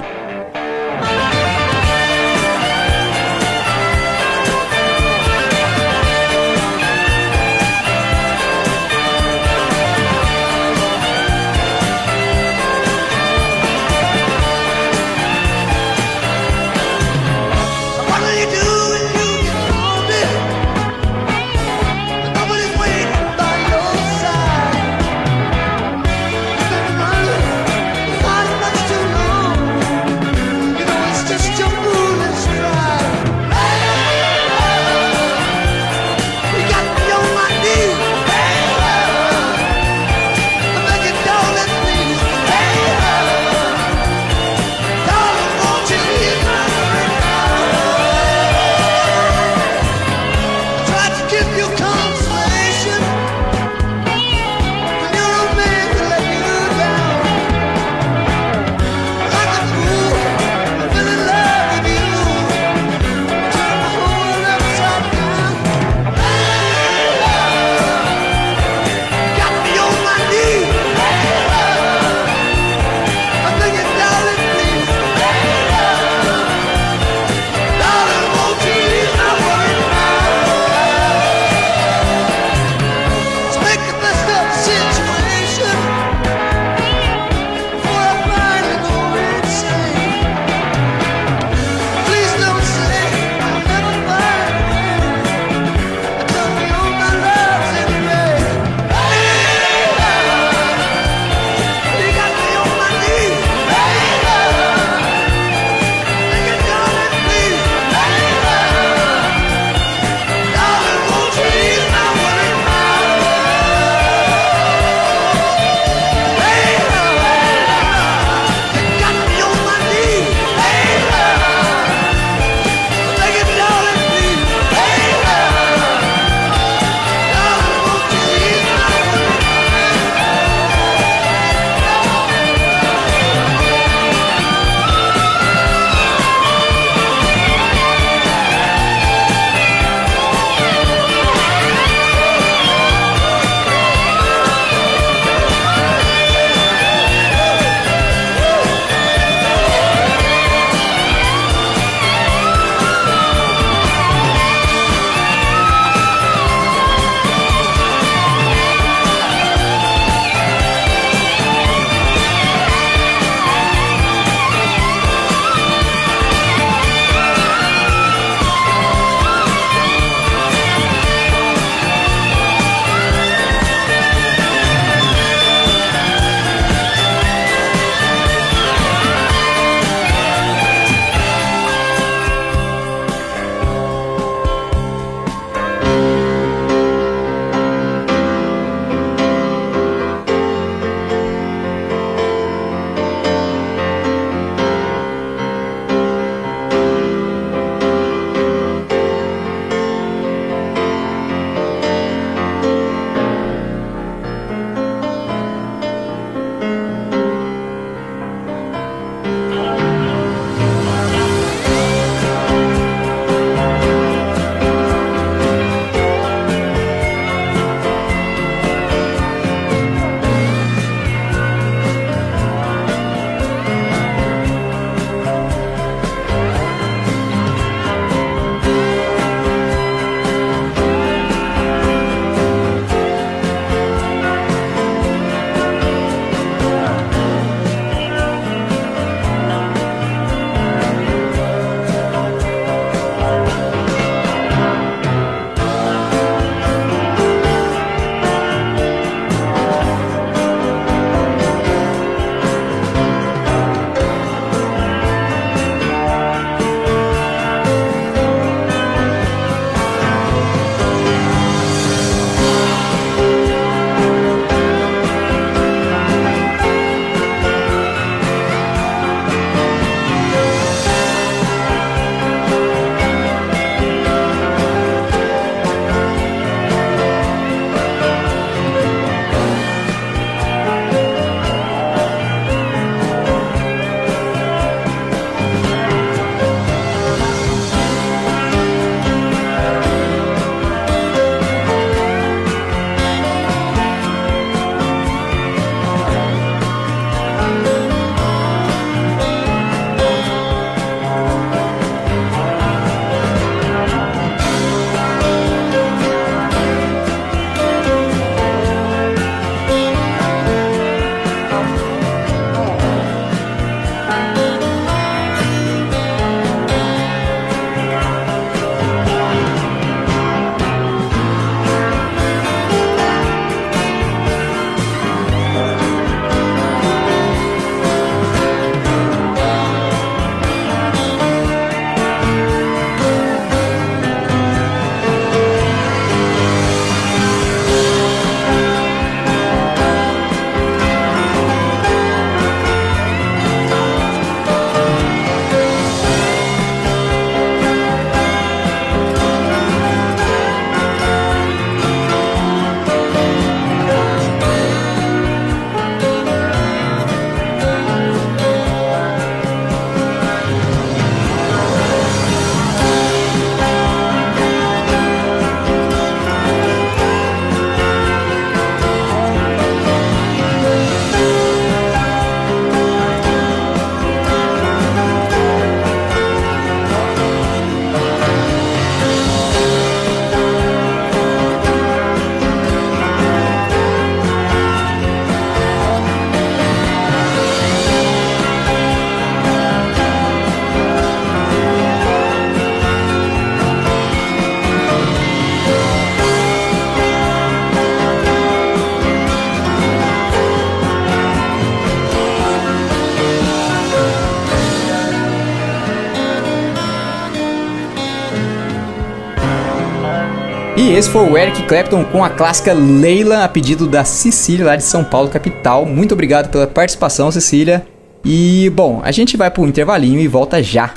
Esse foi o Eric Clapton com a clássica Leila, a pedido da Cecília, lá de São Paulo, capital. Muito obrigado pela participação, Cecília. E, bom, a gente vai para um intervalinho e volta já.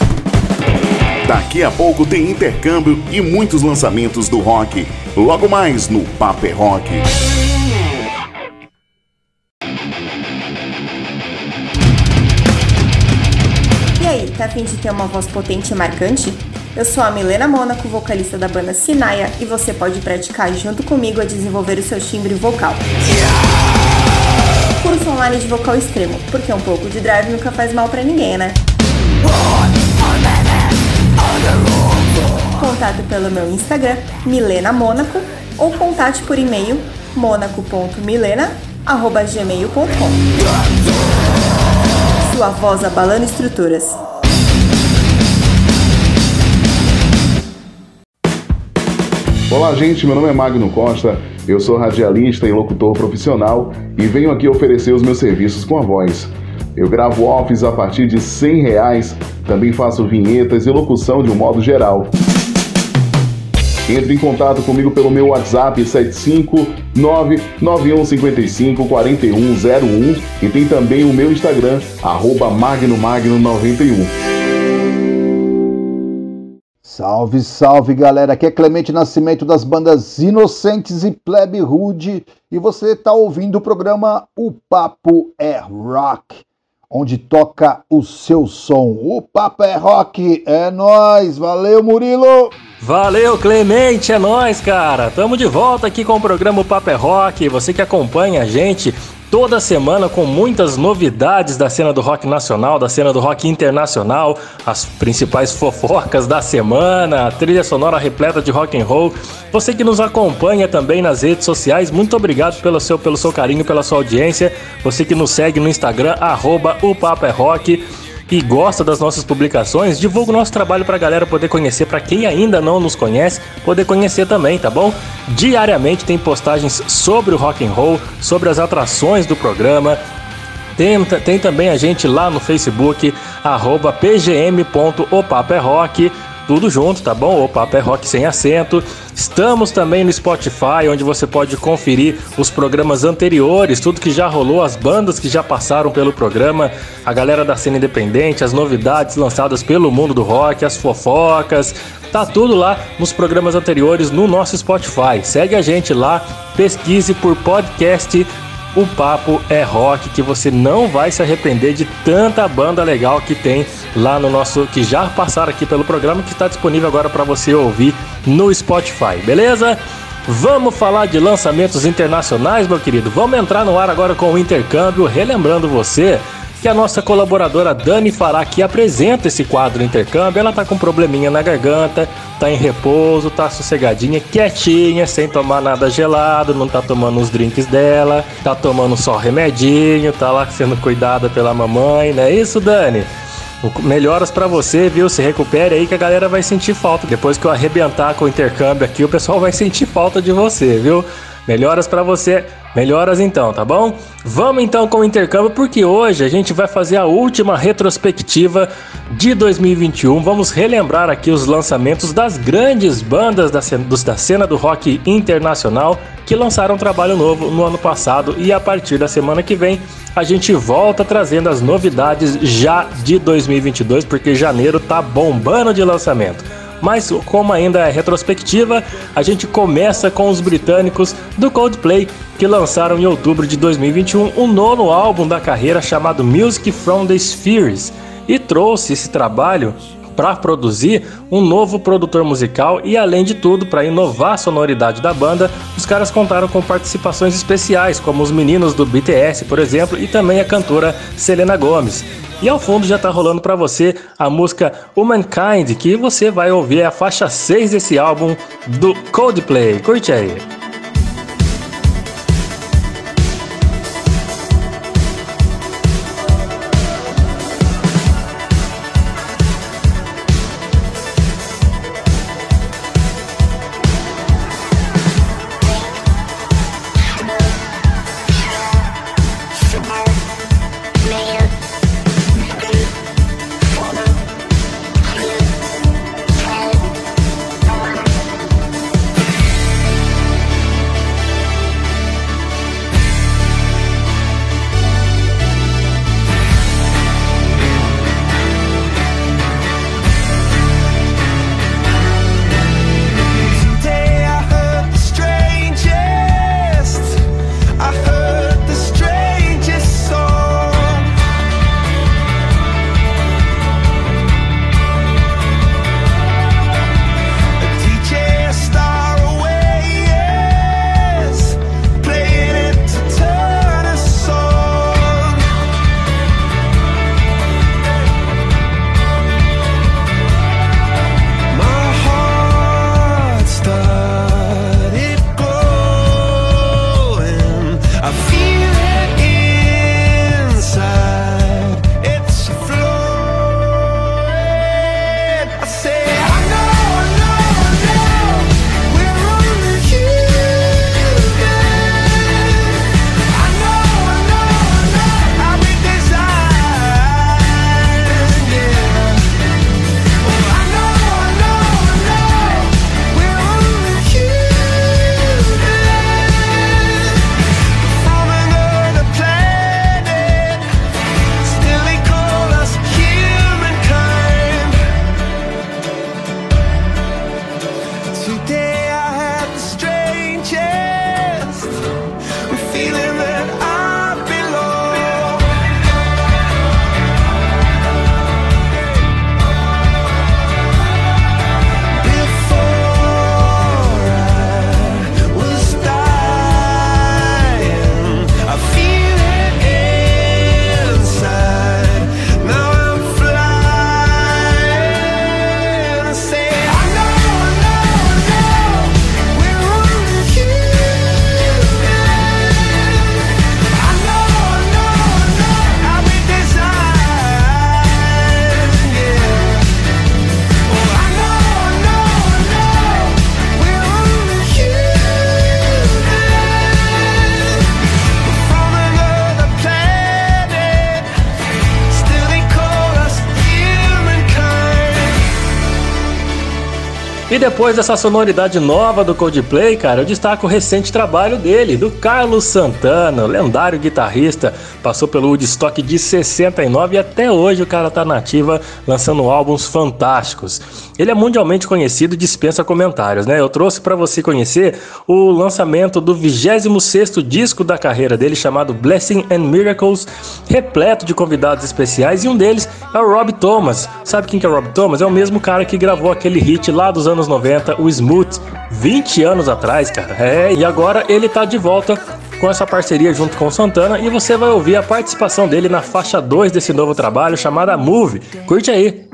Daqui a pouco tem intercâmbio e muitos lançamentos do rock. Logo mais no Paper Rock. E aí, tá afim de ter uma voz potente e marcante? Eu sou a Milena Mônaco, vocalista da banda Sinaia, e você pode praticar junto comigo a desenvolver o seu timbre vocal. Curso online de vocal extremo, porque um pouco de drive nunca faz mal pra ninguém, né? Contato pelo meu Instagram, Milena Mônaco, ou contate por e-mail monaco.milena.gmail.com Sua voz abalando estruturas. Olá, gente. Meu nome é Magno Costa. Eu sou radialista e locutor profissional e venho aqui oferecer os meus serviços com a voz. Eu gravo offs a partir de 100 reais, também faço vinhetas e locução de um modo geral. Entre em contato comigo pelo meu WhatsApp 75991554101 e tem também o meu Instagram, arroba magnomagno91. Salve, salve galera, aqui é Clemente Nascimento das bandas Inocentes e Plebe Rude e você está ouvindo o programa O Papo é Rock, onde toca o seu som. O Papo é Rock, é nós, valeu Murilo! Valeu, Clemente, é nóis, cara. Tamo de volta aqui com o programa O Papo é Rock. Você que acompanha a gente toda semana com muitas novidades da cena do rock nacional, da cena do rock internacional, as principais fofocas da semana, a trilha sonora repleta de rock and roll. Você que nos acompanha também nas redes sociais, muito obrigado pelo seu, pelo seu carinho, pela sua audiência. Você que nos segue no Instagram, arroba o Papo é Rock e gosta das nossas publicações, divulga o nosso trabalho pra galera poder conhecer, para quem ainda não nos conhece, poder conhecer também, tá bom? Diariamente tem postagens sobre o rock and roll, sobre as atrações do programa. Tem, tem também a gente lá no Facebook, arroba pgm.opaperrock, tudo junto, tá bom? O Papo é Rock sem acento. Estamos também no Spotify, onde você pode conferir os programas anteriores, tudo que já rolou, as bandas que já passaram pelo programa, a galera da cena independente, as novidades lançadas pelo mundo do rock, as fofocas. Tá tudo lá nos programas anteriores no nosso Spotify. Segue a gente lá, pesquise por podcast o papo é rock que você não vai se arrepender de tanta banda legal que tem lá no nosso que já passaram aqui pelo programa que está disponível agora para você ouvir no Spotify, beleza? Vamos falar de lançamentos internacionais, meu querido. Vamos entrar no ar agora com o intercâmbio, relembrando você que a nossa colaboradora Dani Fará que apresenta esse quadro intercâmbio, ela tá com um probleminha na garganta, tá em repouso, tá sossegadinha, quietinha, sem tomar nada gelado, não tá tomando os drinks dela, tá tomando só remedinho, tá lá sendo cuidada pela mamãe, não é isso, Dani? Melhoras para você, viu? Se recupere aí que a galera vai sentir falta. Depois que eu arrebentar com o intercâmbio aqui, o pessoal vai sentir falta de você, viu? Melhoras para você. Melhoras então, tá bom? Vamos então com o intercâmbio, porque hoje a gente vai fazer a última retrospectiva de 2021. Vamos relembrar aqui os lançamentos das grandes bandas da cena, da cena do rock internacional que lançaram trabalho novo no ano passado e a partir da semana que vem a gente volta trazendo as novidades já de 2022, porque janeiro tá bombando de lançamento. Mas como ainda é retrospectiva, a gente começa com os britânicos do Coldplay, que lançaram em outubro de 2021 um nono álbum da carreira chamado Music from the Spheres e trouxe esse trabalho para produzir um novo produtor musical e, além de tudo, para inovar a sonoridade da banda, os caras contaram com participações especiais, como os meninos do BTS, por exemplo, e também a cantora Selena Gomez. E ao fundo já tá rolando para você a música Humankind, que você vai ouvir é a faixa 6 desse álbum do Coldplay. Curte aí. Depois dessa sonoridade nova do Coldplay, cara, eu destaco o recente trabalho dele, do Carlos Santana, lendário guitarrista, passou pelo Woodstock de 69 e até hoje o cara tá nativa lançando álbuns fantásticos. Ele é mundialmente conhecido e dispensa comentários, né? Eu trouxe para você conhecer o lançamento do 26º disco da carreira dele chamado Blessing and Miracles, repleto de convidados especiais e um deles é o Rob Thomas. Sabe quem que é o Rob Thomas? É o mesmo cara que gravou aquele hit lá dos anos 90, o Smooth, 20 anos atrás, cara. É, e agora ele tá de volta com essa parceria junto com o Santana e você vai ouvir a participação dele na faixa 2 desse novo trabalho chamada Move. Curte aí.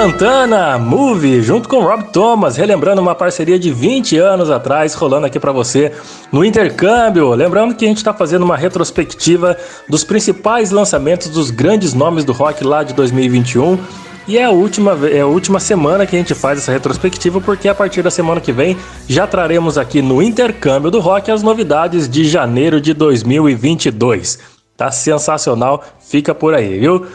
Santana, Move, junto com Rob Thomas, relembrando uma parceria de 20 anos atrás, rolando aqui pra você no intercâmbio. Lembrando que a gente tá fazendo uma retrospectiva dos principais lançamentos dos grandes nomes do rock lá de 2021. E é a última, é a última semana que a gente faz essa retrospectiva, porque a partir da semana que vem já traremos aqui no intercâmbio do rock as novidades de janeiro de 2022. Tá sensacional, fica por aí, viu?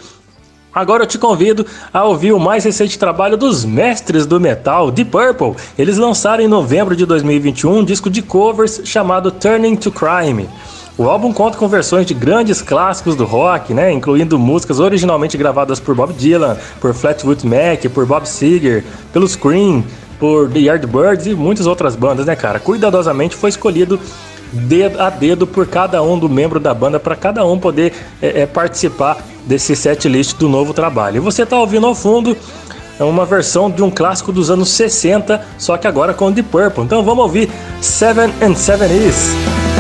Agora eu te convido a ouvir o mais recente trabalho dos mestres do metal, Deep Purple. Eles lançaram em novembro de 2021 um disco de covers chamado Turning to Crime. O álbum conta com versões de grandes clássicos do rock, né, incluindo músicas originalmente gravadas por Bob Dylan, por Fleetwood Mac, por Bob Seger, pelo Scream, por The Yardbirds e muitas outras bandas, né, cara? Cuidadosamente foi escolhido dedo a dedo por cada um do membro da banda para cada um poder é, é, participar desse set list do novo trabalho. E você está ouvindo ao fundo é uma versão de um clássico dos anos 60, só que agora com Deep Purple. Então vamos ouvir Seven and Seven Is.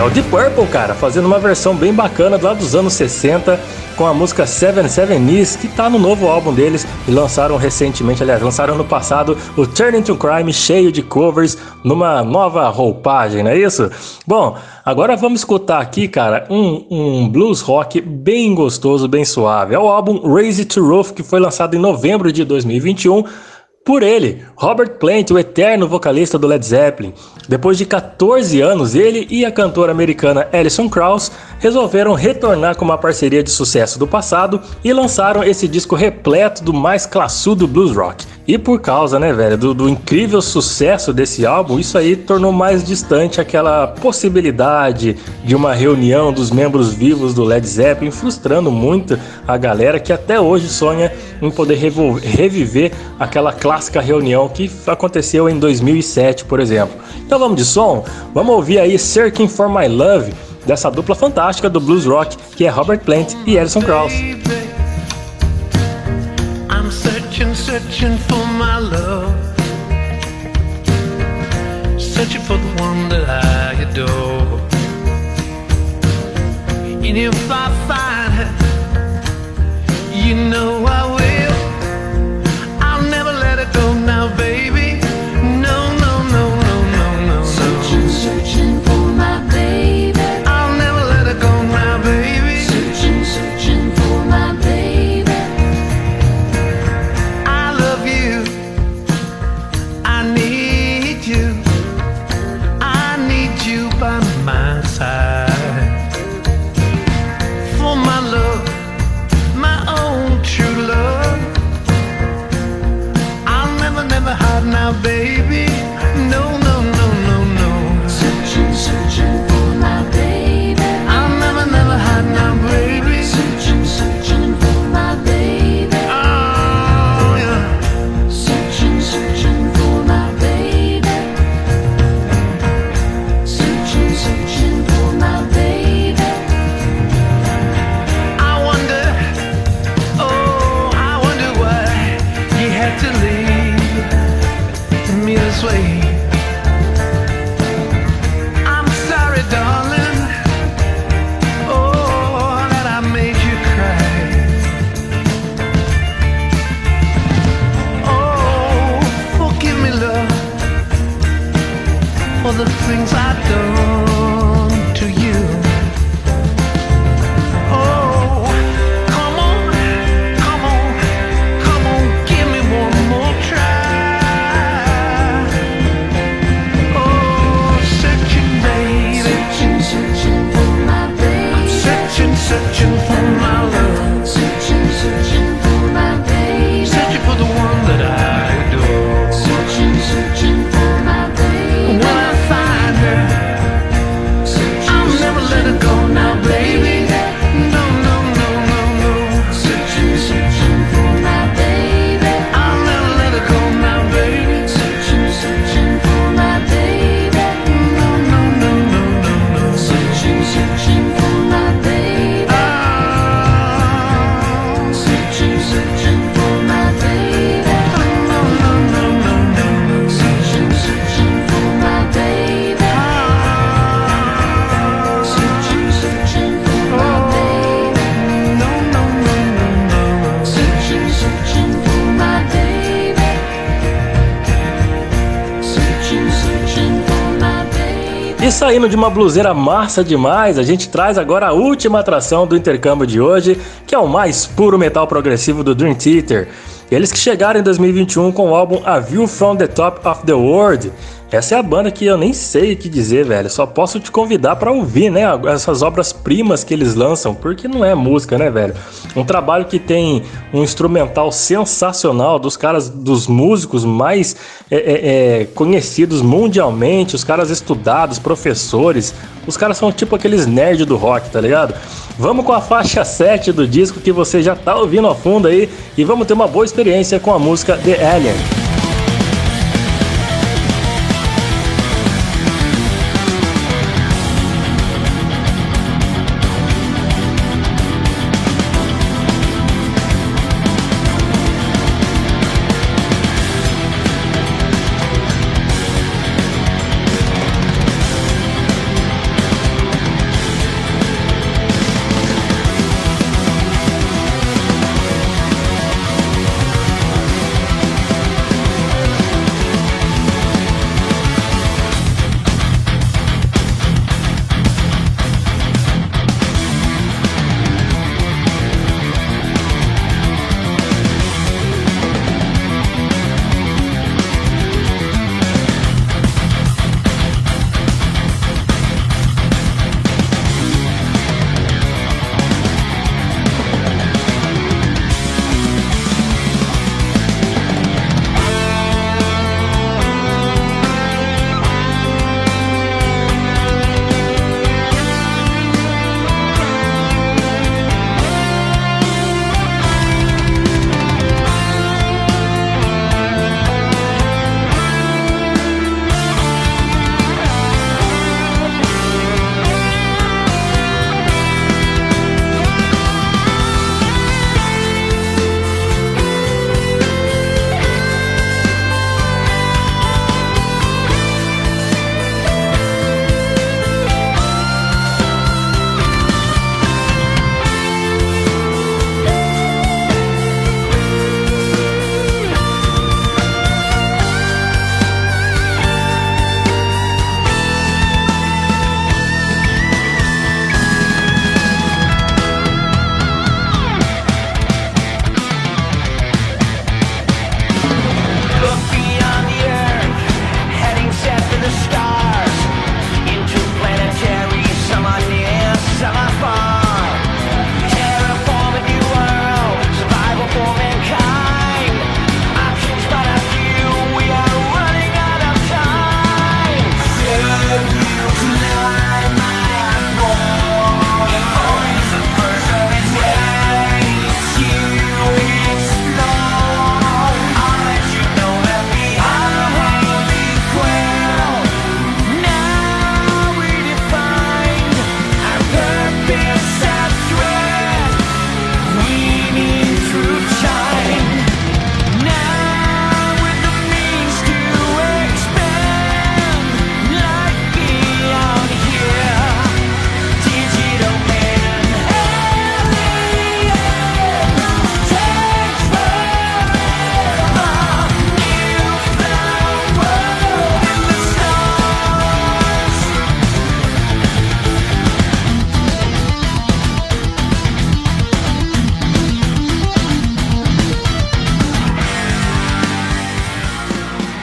É o Deep Purple, cara, fazendo uma versão bem bacana lá dos anos 60 com a música Seven Seven Knees, que tá no novo álbum deles e lançaram recentemente, aliás, lançaram no passado o Turning to Crime cheio de covers numa nova roupagem, não é isso? Bom, agora vamos escutar aqui, cara, um, um blues rock bem gostoso, bem suave. É o álbum Raise to Roof, que foi lançado em novembro de 2021 Por ele, Robert Plant, o eterno vocalista do Led Zeppelin. Depois de 14 anos, ele e a cantora americana Alison Krauss resolveram retornar com uma parceria de sucesso do passado e lançaram esse disco repleto do mais classudo blues rock. E por causa, né, velho, do, do incrível sucesso desse álbum, isso aí tornou mais distante aquela possibilidade de uma reunião dos membros vivos do Led Zeppelin, frustrando muito a galera que até hoje sonha em poder reviver aquela clássica reunião que aconteceu em 2007, por exemplo. Então vamos de som? Vamos ouvir aí Searching for My Love, dessa dupla fantástica do blues rock, que é Robert Plant e Alison Krauss. Searching for my love. Searching for the one that I adore. And if I find her, you know I will. Saindo de uma bluseira massa demais, a gente traz agora a última atração do intercâmbio de hoje, que é o mais puro metal progressivo do Dream Theater. Eles que chegaram em 2021 com o álbum A View from the Top of the World. Essa é a banda que eu nem sei o que dizer, velho. Só posso te convidar pra ouvir, né? Essas obras-primas que eles lançam, porque não é música, né, velho? Um trabalho que tem um instrumental sensacional dos caras, dos músicos mais é, é, é, conhecidos mundialmente, os caras estudados, professores. Os caras são tipo aqueles nerds do rock, tá ligado? Vamos com a faixa 7 do disco que você já tá ouvindo ao fundo aí e vamos ter uma boa experiência com a música The Alien.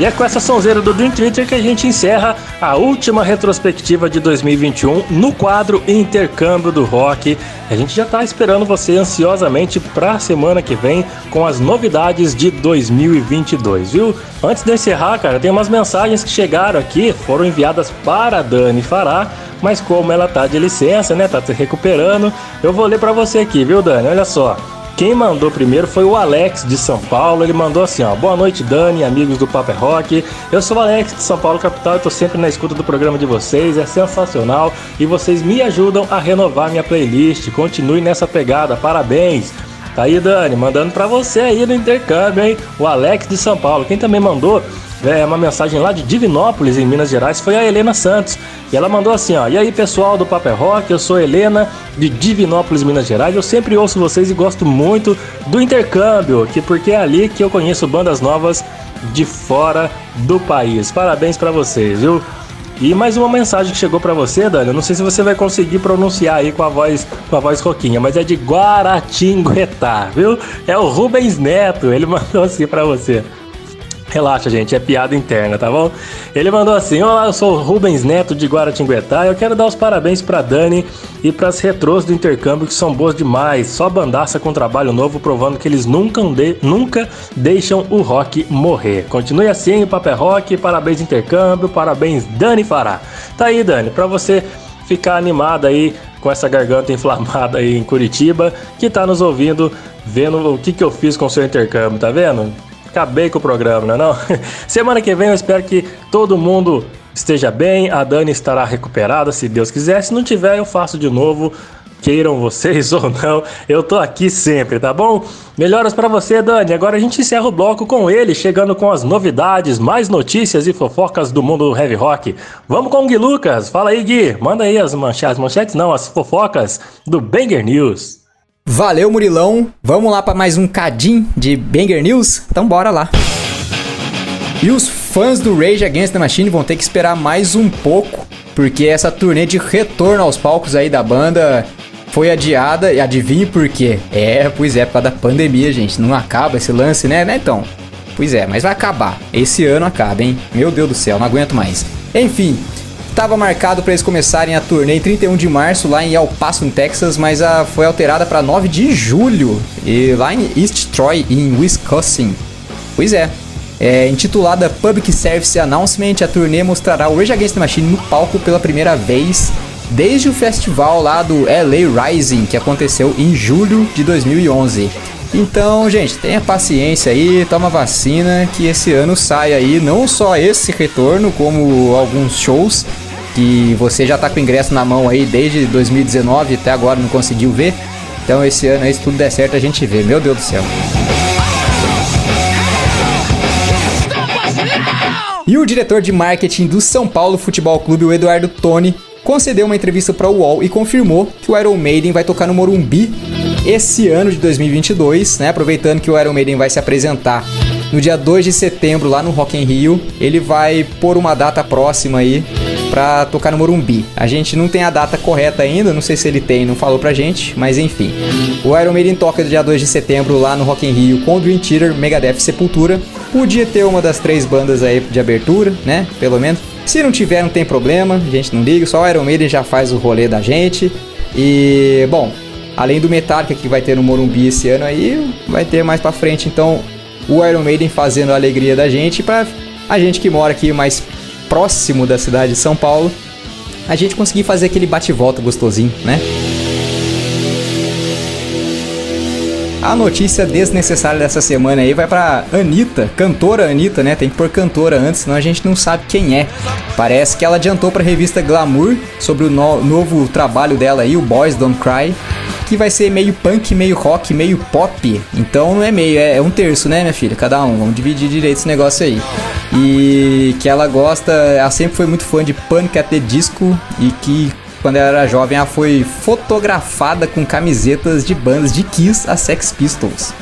É com essa sonzeira do Dream que a gente encerra a última retrospectiva de 2021 no quadro Intercâmbio do Rock. A gente já tá esperando você ansiosamente pra semana que vem com as novidades de 2022, viu? Antes de encerrar, cara, tem umas mensagens que chegaram aqui, foram enviadas para a Dani Fará, mas como ela tá de licença, né, tá se recuperando, eu vou ler pra você aqui, viu, Dani? Olha só. Quem mandou primeiro foi o Alex de São Paulo. Ele mandou assim: ó, boa noite, Dani, amigos do Paper Rock. Eu sou o Alex de São Paulo, capital, e tô sempre na escuta do programa de vocês. É sensacional e vocês me ajudam a renovar minha playlist. Continue nessa pegada, parabéns. Tá aí, Dani, mandando pra você aí no intercâmbio, hein? O Alex de São Paulo. Quem também mandou é uma mensagem lá de Divinópolis, em Minas Gerais, foi a Helena Santos. E ela mandou assim, ó: "E aí, pessoal do Paper Rock, eu sou Helena de Divinópolis, Minas Gerais. Eu sempre ouço vocês e gosto muito do intercâmbio, que porque é ali que eu conheço bandas novas de fora do país. Parabéns pra vocês, viu? E mais uma mensagem que chegou pra você, Dani. Eu não sei se você vai conseguir pronunciar aí com a voz, com a voz roquinha, mas é de Guaratinguetá, viu? É o Rubens Neto. Ele [LAUGHS] mandou assim pra você. Relaxa, gente, é piada interna, tá bom? Ele mandou assim: Olá, eu sou o Rubens Neto de Guaratinguetá. Eu quero dar os parabéns pra Dani e pras retrôs do intercâmbio que são boas demais. Só bandaça com trabalho novo, provando que eles nunca, de- nunca deixam o rock morrer. Continue assim, Papel Rock. Parabéns, intercâmbio. Parabéns, Dani Fará. Tá aí, Dani, pra você ficar animada aí com essa garganta [LAUGHS] inflamada aí em Curitiba, que tá nos ouvindo, vendo o que, que eu fiz com o seu intercâmbio, tá vendo? Acabei com o programa, não é [LAUGHS] não? Semana que vem eu espero que todo mundo esteja bem, a Dani estará recuperada, se Deus quiser. Se não tiver, eu faço de novo. Queiram vocês [LAUGHS] ou não, eu tô aqui sempre, tá bom? Melhoras pra você, Dani. Agora a gente encerra o bloco com ele, chegando com as novidades, mais notícias e fofocas do mundo do heavy rock. Vamos com o Gui Lucas. Fala aí, Gui. Manda aí as manchetes, manchetes não, as fofocas do Banger News. Valeu, Murilão. Vamos lá para mais um cadim de Banger News? Então bora lá. E os fãs do Rage Against the Machine vão ter que esperar mais um pouco, porque essa turnê de retorno aos palcos aí da banda foi adiada, e adivinhe por quê? É, pois é, por causa da pandemia, gente. Não acaba esse lance, né, né, então? Pois é, mas vai acabar. Esse ano acaba, hein? Meu Deus do céu, não aguento mais. Enfim, Estava marcado para eles começarem a turnê em 31 de março lá em El Paso, no Texas, mas a, foi alterada para 9 de julho, e lá em East Troy, em Wisconsin. Pois é. É, intitulada Public Service Announcement, a turnê mostrará o Rage Against the Machine no palco pela primeira vez desde o festival lá do LA Rising, que aconteceu em julho de 2011. Então, gente, tenha paciência aí, toma vacina, que esse ano sai aí não só esse retorno, como alguns shows que você já tá com o ingresso na mão aí desde 2019 até agora não conseguiu ver. Então esse ano aí, se tudo der certo, a gente vê. Meu Deus do céu. E o diretor de marketing do São Paulo Futebol Clube, o Eduardo Toni, concedeu uma entrevista para o UOL e confirmou que o Iron Maiden vai tocar no Morumbi esse ano de 2022, né? Aproveitando que o Iron Maiden vai se apresentar no dia 2 de setembro lá no Rock in Rio, ele vai pôr uma data próxima aí pra tocar no Morumbi. A gente não tem a data correta ainda, não sei se ele tem, não falou pra gente, mas enfim. O Iron Maiden toca no dia 2 de setembro lá no Rock in Rio com Dream Theater, Megadeth Sepultura. Podia ter uma das três bandas aí de abertura, né? Pelo menos. Se não tiver, não tem problema, a gente não liga, só o Iron Maiden já faz o rolê da gente. E, bom, além do Metallica que vai ter no Morumbi esse ano aí, vai ter mais pra frente, então o Iron Maiden fazendo a alegria da gente para a gente que mora aqui mais próximo da cidade de São Paulo, a gente conseguir fazer aquele bate-volta gostosinho, né? A notícia desnecessária dessa semana aí vai pra Anitta, cantora Anitta, né? Tem que pôr cantora antes, senão a gente não sabe quem é. Parece que ela adiantou pra revista Glamour sobre o no- novo trabalho dela aí, o Boys Don't Cry, que vai ser meio punk, meio rock, meio pop. Então não é meio, é, é um terço, né, minha filha? Cada um, vamos dividir direito esse negócio aí. E que ela gosta, ela sempre foi muito fã de Panic! at the Disco e que quando ela era jovem, ela foi fotografada com camisetas de bandas de Kiss a Sex Pistols.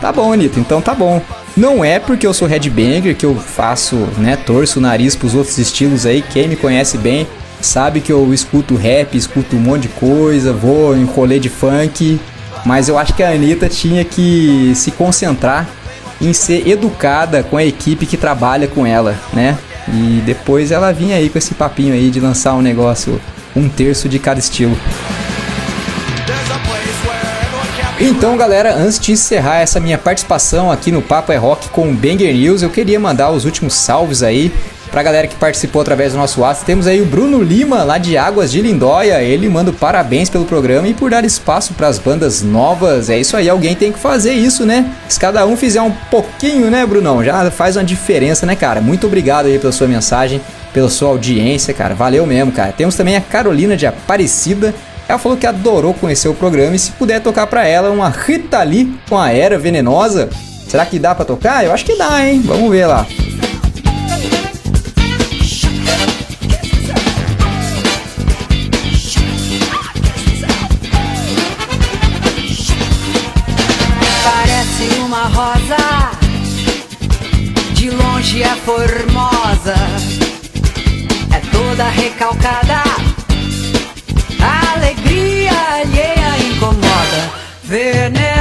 Tá bom, Anitta, então tá bom. Não é porque eu sou headbanger que eu faço, né, torço o nariz pros outros estilos aí. Quem me conhece bem sabe que eu escuto rap, escuto um monte de coisa, vou em rolê de funk. Mas eu acho que a Anitta tinha que se concentrar em ser educada com a equipe que trabalha com ela, né? E depois ela vinha aí com esse papinho aí de lançar um negócio, um terço de cada estilo. Então, galera, antes de encerrar essa minha participação aqui no Papo é Rock com o Banger News, eu queria mandar os últimos salves aí pra galera que participou através do nosso WhatsApp. Temos aí o Bruno Lima, lá de Águas de Lindóia. Ele manda parabéns pelo programa e por dar espaço para as bandas novas. É isso aí, alguém tem que fazer isso, né? Se cada um fizer um pouquinho, né, Brunão? Já faz uma diferença, né, cara? Muito obrigado aí pela sua mensagem, pela sua audiência, cara. Valeu mesmo, cara. Temos também a Carolina de Aparecida. Ela falou que adorou conhecer o programa e se puder tocar pra ela uma Rita Lee com a Era Venenosa. Será que dá pra tocar? Eu acho que dá, hein? Vamos ver lá. Formosa, é toda recalcada. A alegria alheia incomoda, venenosa,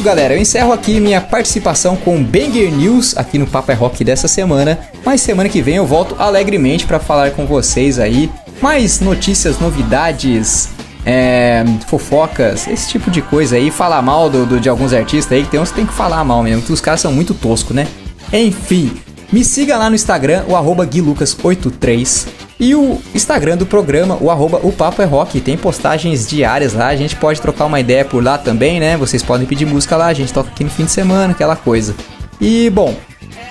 isso, galera. Eu encerro aqui minha participação com Banger News aqui no Papo é Rock dessa semana. Mas semana que vem eu volto alegremente para falar com vocês aí mais notícias, novidades, é, fofocas, esse tipo de coisa aí. Falar mal do, do- de alguns artistas aí, que tem uns que tem que falar mal mesmo, que os caras são muito toscos, né? Enfim, me siga lá no Instagram, o arroba guilucas83. E o Instagram do programa, o arroba o Papo é Rock, tem postagens diárias lá, a gente pode trocar uma ideia por lá também, né? Vocês podem pedir música lá, a gente toca aqui no fim de semana, aquela coisa. E, bom,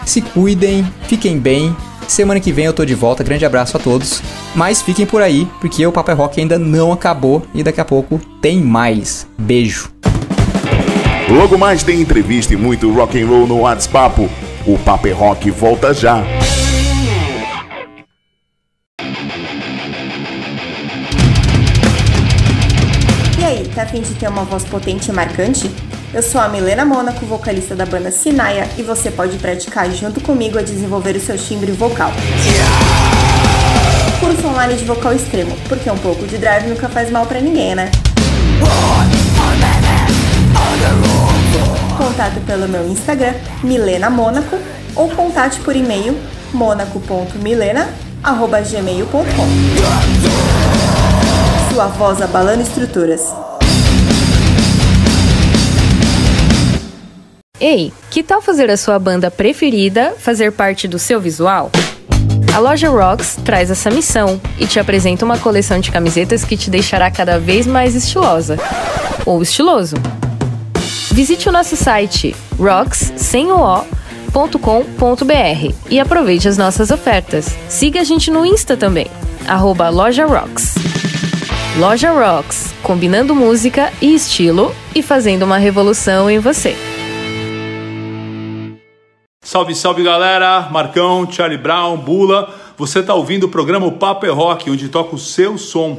se cuidem, fiquem bem. Semana que vem eu tô de volta, grande abraço a todos. Mas fiquem por aí, porque o Papo é Rock ainda não acabou e daqui a pouco tem mais. Beijo. Logo mais tem entrevista e muito rock and roll no WhatsApp. O Papo é Rock volta já. Afim de ter uma voz potente e marcante? Eu sou a Milena Mônaco, vocalista da banda Sinaia, e você pode praticar junto comigo a desenvolver o seu timbre vocal. Curso online de vocal extremo, porque um pouco de drive nunca faz mal pra ninguém, né? Contato pelo meu Instagram, Milena Mônaco, ou contate por e-mail monaco.milena.gmail.com Sua voz abalando estruturas. Ei, que tal fazer a sua banda preferida fazer parte do seu visual? A loja Rocks traz essa missão e te apresenta uma coleção de camisetas que te deixará cada vez mais estilosa ou estiloso. Visite o nosso site rocks e aproveite as nossas ofertas. Siga a gente no Insta também, arroba Loja Rocks. Loja Rocks, combinando música e estilo e fazendo uma revolução em você. Salve, salve galera! Marcão, Charlie Brown, Bula. Você tá ouvindo o programa O Papo é Rock, onde toca o seu som.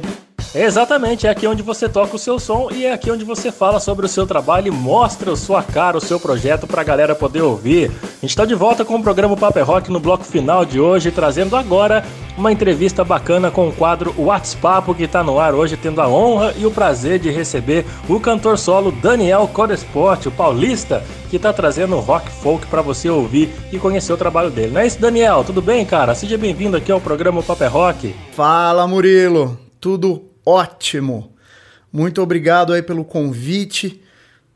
Exatamente, é aqui onde você toca o seu som e é aqui onde você fala sobre o seu trabalho e mostra a sua cara, o seu projeto pra galera poder ouvir. A gente tá de volta com o programa Papo é Rock no bloco final de hoje, trazendo agora uma entrevista bacana com o quadro WhatsApp que tá no ar hoje, tendo a honra e o prazer de receber o cantor solo Daniel Codesport, o paulista, que tá trazendo rock folk para você ouvir e conhecer o trabalho dele. Não é isso, Daniel? Tudo bem, cara? Seja bem-vindo aqui ao programa Papo é Rock. Fala, Murilo. Tudo ótimo. Muito obrigado aí pelo convite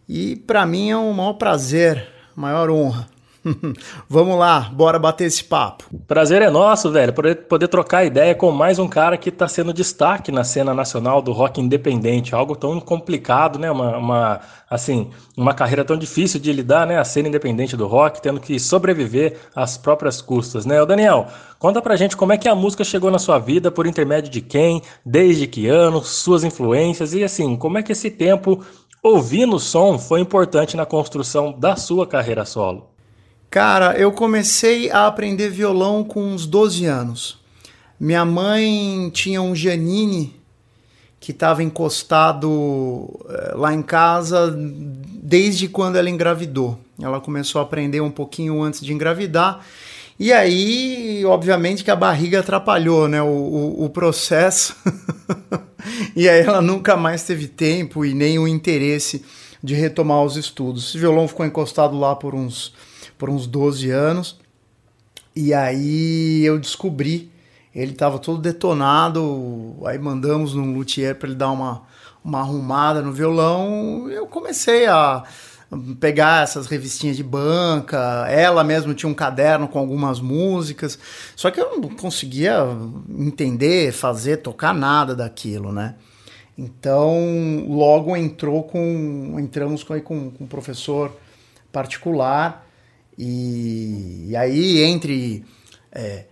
e para mim é um maior prazer, maior honra. [LAUGHS] Vamos lá, bora bater esse papo. Prazer é nosso, velho, poder, trocar ideia com mais um cara que está sendo destaque na cena nacional do rock independente, algo tão complicado, né? Uma, uma, assim, uma carreira tão difícil de lidar, né? A cena independente do rock, tendo que sobreviver às próprias custas, né? O Daniel, conta pra gente como é que a música chegou na sua vida, por intermédio de quem, desde que ano, suas influências e assim, como é que esse tempo ouvindo o som foi importante na construção da sua carreira solo. Cara, eu comecei a aprender violão com uns 12 anos. Minha mãe tinha um Janine que estava encostado eh, lá em casa desde quando ela engravidou. Ela começou a aprender um pouquinho antes de engravidar. E aí, obviamente, que a barriga atrapalhou né, o, o, o processo. [LAUGHS] e aí ela nunca mais teve tempo e nem o interesse de retomar os estudos. Esse violão ficou encostado lá por uns por uns 12 anos. E aí eu descobri, ele estava todo detonado, aí mandamos num luthier para ele dar uma, uma arrumada no violão. Eu comecei a pegar essas revistinhas de banca, ela mesma tinha um caderno com algumas músicas, só que eu não conseguia entender, fazer, tocar nada daquilo, né? Então, logo entrou com entramos com, com, com um professor particular e, e aí, entre é,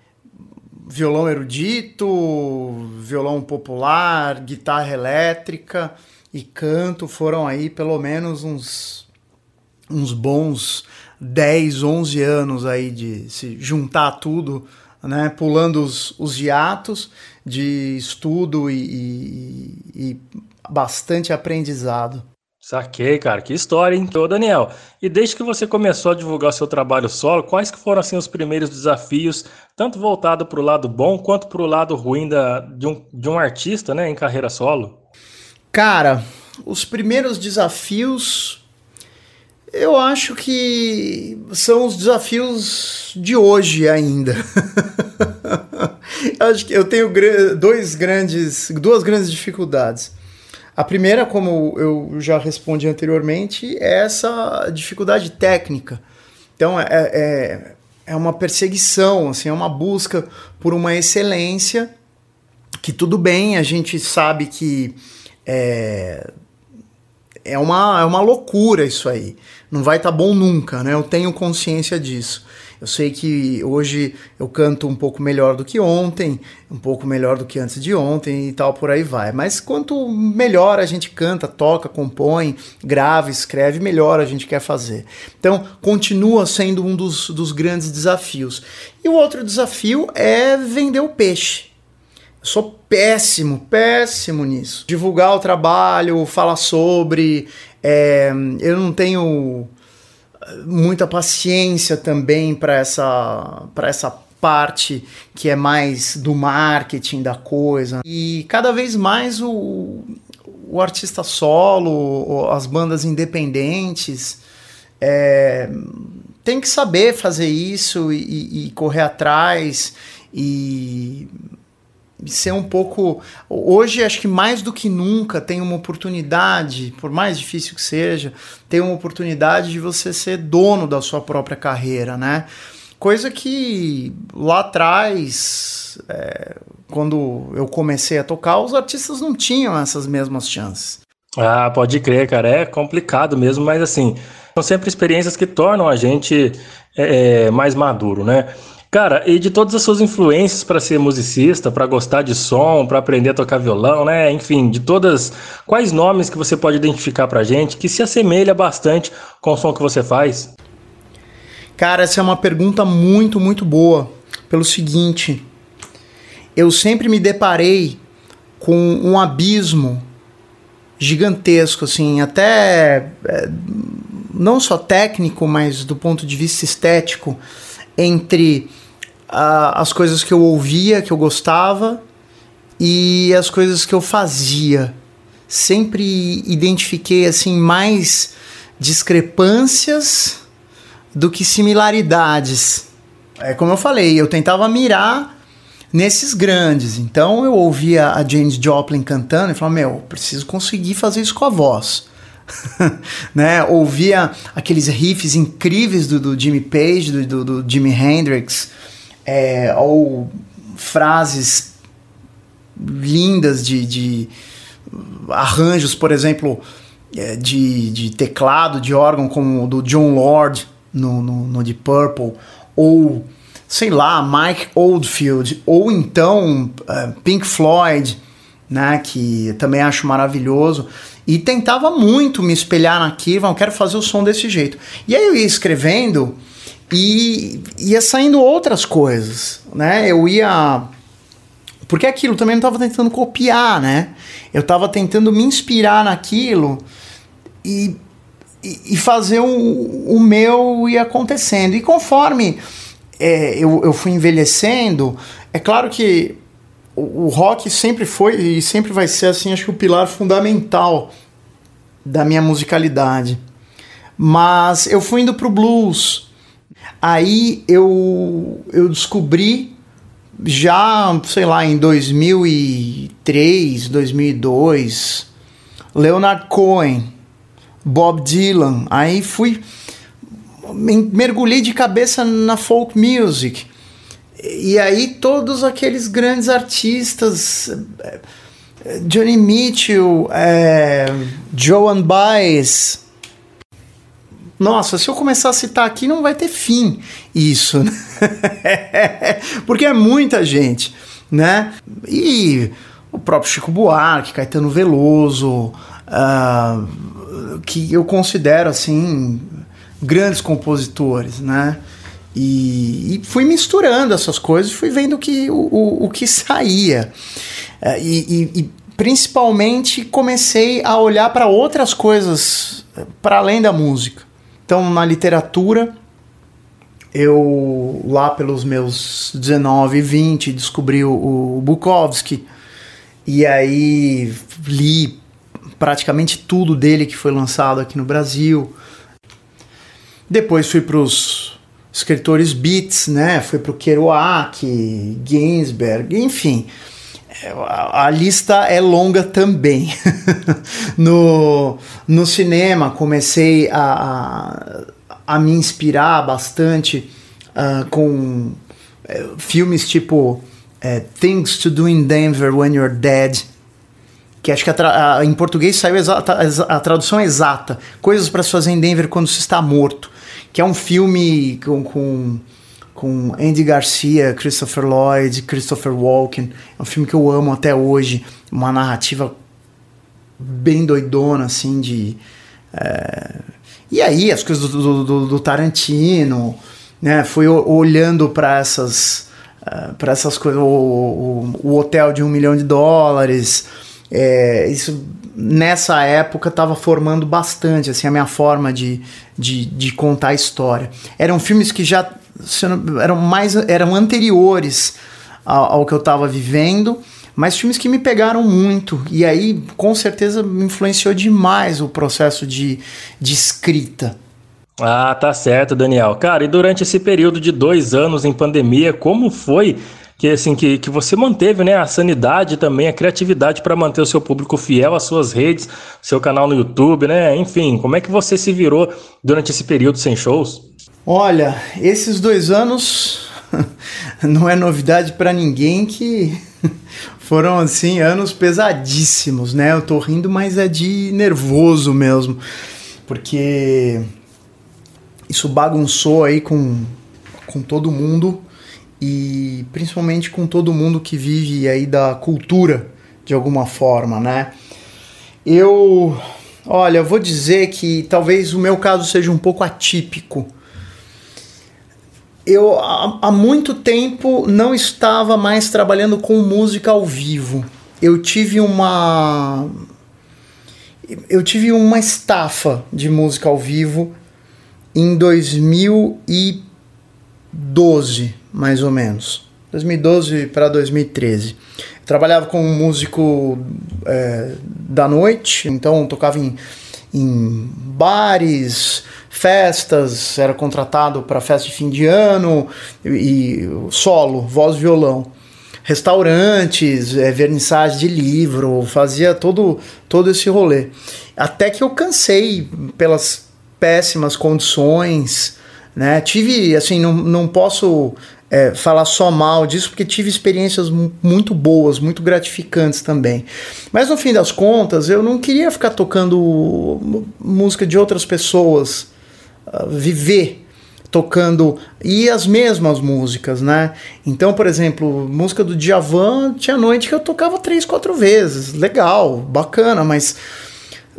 violão erudito, violão popular, guitarra elétrica e canto, foram aí pelo menos uns, uns bons 10, 11 anos aí de se juntar tudo, né, pulando os, os hiatos de estudo e, e, e bastante aprendizado. Saquei, cara, que história, hein? Ô, Daniel, e desde que você começou a divulgar seu trabalho solo, quais que foram, assim, os primeiros desafios, tanto voltado para o lado bom, quanto para o lado ruim da, de, um, de um artista, né, em carreira solo? Cara, os primeiros desafios, eu acho que são os desafios de hoje ainda. [LAUGHS] acho que eu tenho dois grandes, duas grandes dificuldades. A primeira, como eu já respondi anteriormente, é essa dificuldade técnica. Então, é, é, é uma perseguição, assim, é uma busca por uma excelência que tudo bem, a gente sabe que é, é, uma, é uma loucura isso aí. Não vai estar tá bom nunca, né? Eu tenho consciência disso. Eu sei que hoje eu canto um pouco melhor do que ontem, um pouco melhor do que antes de ontem e tal, por aí vai. Mas quanto melhor a gente canta, toca, compõe, grava, escreve, melhor a gente quer fazer. Então, continua sendo um dos, dos grandes desafios. E o outro desafio é vender o peixe. Eu sou péssimo, péssimo nisso. Divulgar o trabalho, falar sobre. É, eu não tenho muita paciência também para essa, essa parte que é mais do marketing da coisa. E cada vez mais o, o artista solo, as bandas independentes, é, tem que saber fazer isso e, e correr atrás e ser um pouco. Hoje, acho que mais do que nunca, tem uma oportunidade, por mais difícil que seja, tem uma oportunidade de você ser dono da sua própria carreira, né? Coisa que lá atrás, é, quando eu comecei a tocar, os artistas não tinham essas mesmas chances. Ah, pode crer, cara. É complicado mesmo, mas assim, são sempre experiências que tornam a gente é, mais maduro, né? Cara, e de todas as suas influências para ser musicista, para gostar de som, para aprender a tocar violão, né? Enfim, de todas, quais nomes que você pode identificar pra gente que se assemelha bastante com o som que você faz? Cara, essa é uma pergunta muito, muito boa. Pelo seguinte, eu sempre me deparei com um abismo gigantesco, assim, até é, não só técnico, mas do ponto de vista estético, entre as coisas que eu ouvia, que eu gostava, e as coisas que eu fazia. Sempre identifiquei assim mais discrepâncias do que similaridades. É como eu falei, eu tentava mirar nesses grandes. Então eu ouvia a James Joplin cantando e falava: Meu, preciso conseguir fazer isso com a voz. [LAUGHS] né? Ouvia aqueles riffs incríveis do, do Jimmy Page, do, do, do Jimi Hendrix, é, ou frases lindas de, de arranjos, por exemplo, é, de, de teclado, de órgão, como o do John Lord no, no, no Deep Purple, ou sei lá, Mike Oldfield, ou então uh, Pink Floyd, né, que também acho maravilhoso, e tentava muito me espelhar naquilo, eu quero fazer o som desse jeito. E aí eu ia escrevendo e ia saindo outras coisas, né? Eu ia porque aquilo também não estava tentando copiar, né? Eu estava tentando me inspirar naquilo e, e, fazer o, o meu ir acontecendo. E conforme é, eu, eu fui envelhecendo, é claro que o, o rock sempre foi e sempre vai ser assim, acho que o pilar fundamental da minha musicalidade. Mas eu fui indo pro blues. Aí eu, eu descobri já, sei lá, em 2003, 2002, Leonard Cohen, Bob Dylan. Aí fui mergulhei de cabeça na folk music. E aí todos aqueles grandes artistas, eh, Johnny Mitchell, é, Joan Baez. Nossa, se eu começar a citar aqui não vai ter fim isso, né? [LAUGHS] porque é muita gente, né? E o próprio Chico Buarque, Caetano Veloso, uh, que eu considero assim grandes compositores, né? E, e, fui misturando essas coisas, fui vendo que, o, o, o que saía. É, e, e, e, principalmente comecei a olhar para outras coisas para além da música. Então, na literatura, eu lá pelos meus 19, 20 descobri o, o Bukowski e aí li praticamente tudo dele que foi lançado aqui no Brasil. Depois fui para os escritores beats, né? Fui para o Kerouac, Ginsberg, enfim. A, a lista é longa também. [LAUGHS] no, no cinema comecei a, a, a me inspirar bastante uh, com uh, filmes tipo uh, Things to Do in Denver When You're Dead, que acho que a, em português saiu exata, a tradução exata, coisas para se fazer em Denver quando se está morto que é um filme com, com, com Andy Garcia, Christopher Lloyd, Christopher Walken. É um filme que eu amo até hoje. Uma narrativa bem doidona, assim, de... É... E aí, as coisas do, do, do Tarantino, né? Fui olhando para essas... Uh, para essas coisas, o, o, o, hotel de um milhão de dólares, é, isso nessa época estava formando bastante assim a minha forma de, de, de contar a história. Eram filmes que já eram mais eram anteriores ao, ao que eu estava vivendo, mas filmes que me pegaram muito. E aí, com certeza, me influenciou demais o processo de, de escrita. Ah, tá certo, Daniel. Cara, e durante esse período de dois anos em pandemia, como foi que assim que, que você manteve, né, a sanidade também a criatividade para manter o seu público fiel às suas redes, seu canal no YouTube, né? Enfim, como é que você se virou durante esse período sem shows? Olha, esses dois anos [LAUGHS] não é novidade para ninguém que [LAUGHS] foram assim anos pesadíssimos, né? Eu tô rindo, mas é de nervoso mesmo, porque isso bagunçou aí com, com todo mundo e principalmente com todo mundo que vive aí da cultura de alguma forma, né? Eu, olha, vou dizer que talvez o meu caso seja um pouco atípico. Eu há, muito tempo não estava mais trabalhando com música ao vivo. Eu tive uma eu tive uma estafa de música ao vivo em 2012, mais ou menos. 2012 para 2013. Trabalhava como músico é, da noite, então tocava em, em bares, festas, era contratado para festa de fim de ano e, e solo, voz e violão. Restaurantes, é, vernissagem de livro, fazia todo, todo esse rolê. Até que eu cansei pelas péssimas condições, né? Tive, assim, não, não posso é, falar só mal disso, porque tive experiências mu- muito boas, muito gratificantes também. Mas no fim das contas, eu não queria ficar tocando música de outras pessoas, ah, viver tocando e as mesmas músicas, né? Então, por exemplo, música do Djavan, tinha noite que eu tocava três, quatro vezes, legal, bacana, mas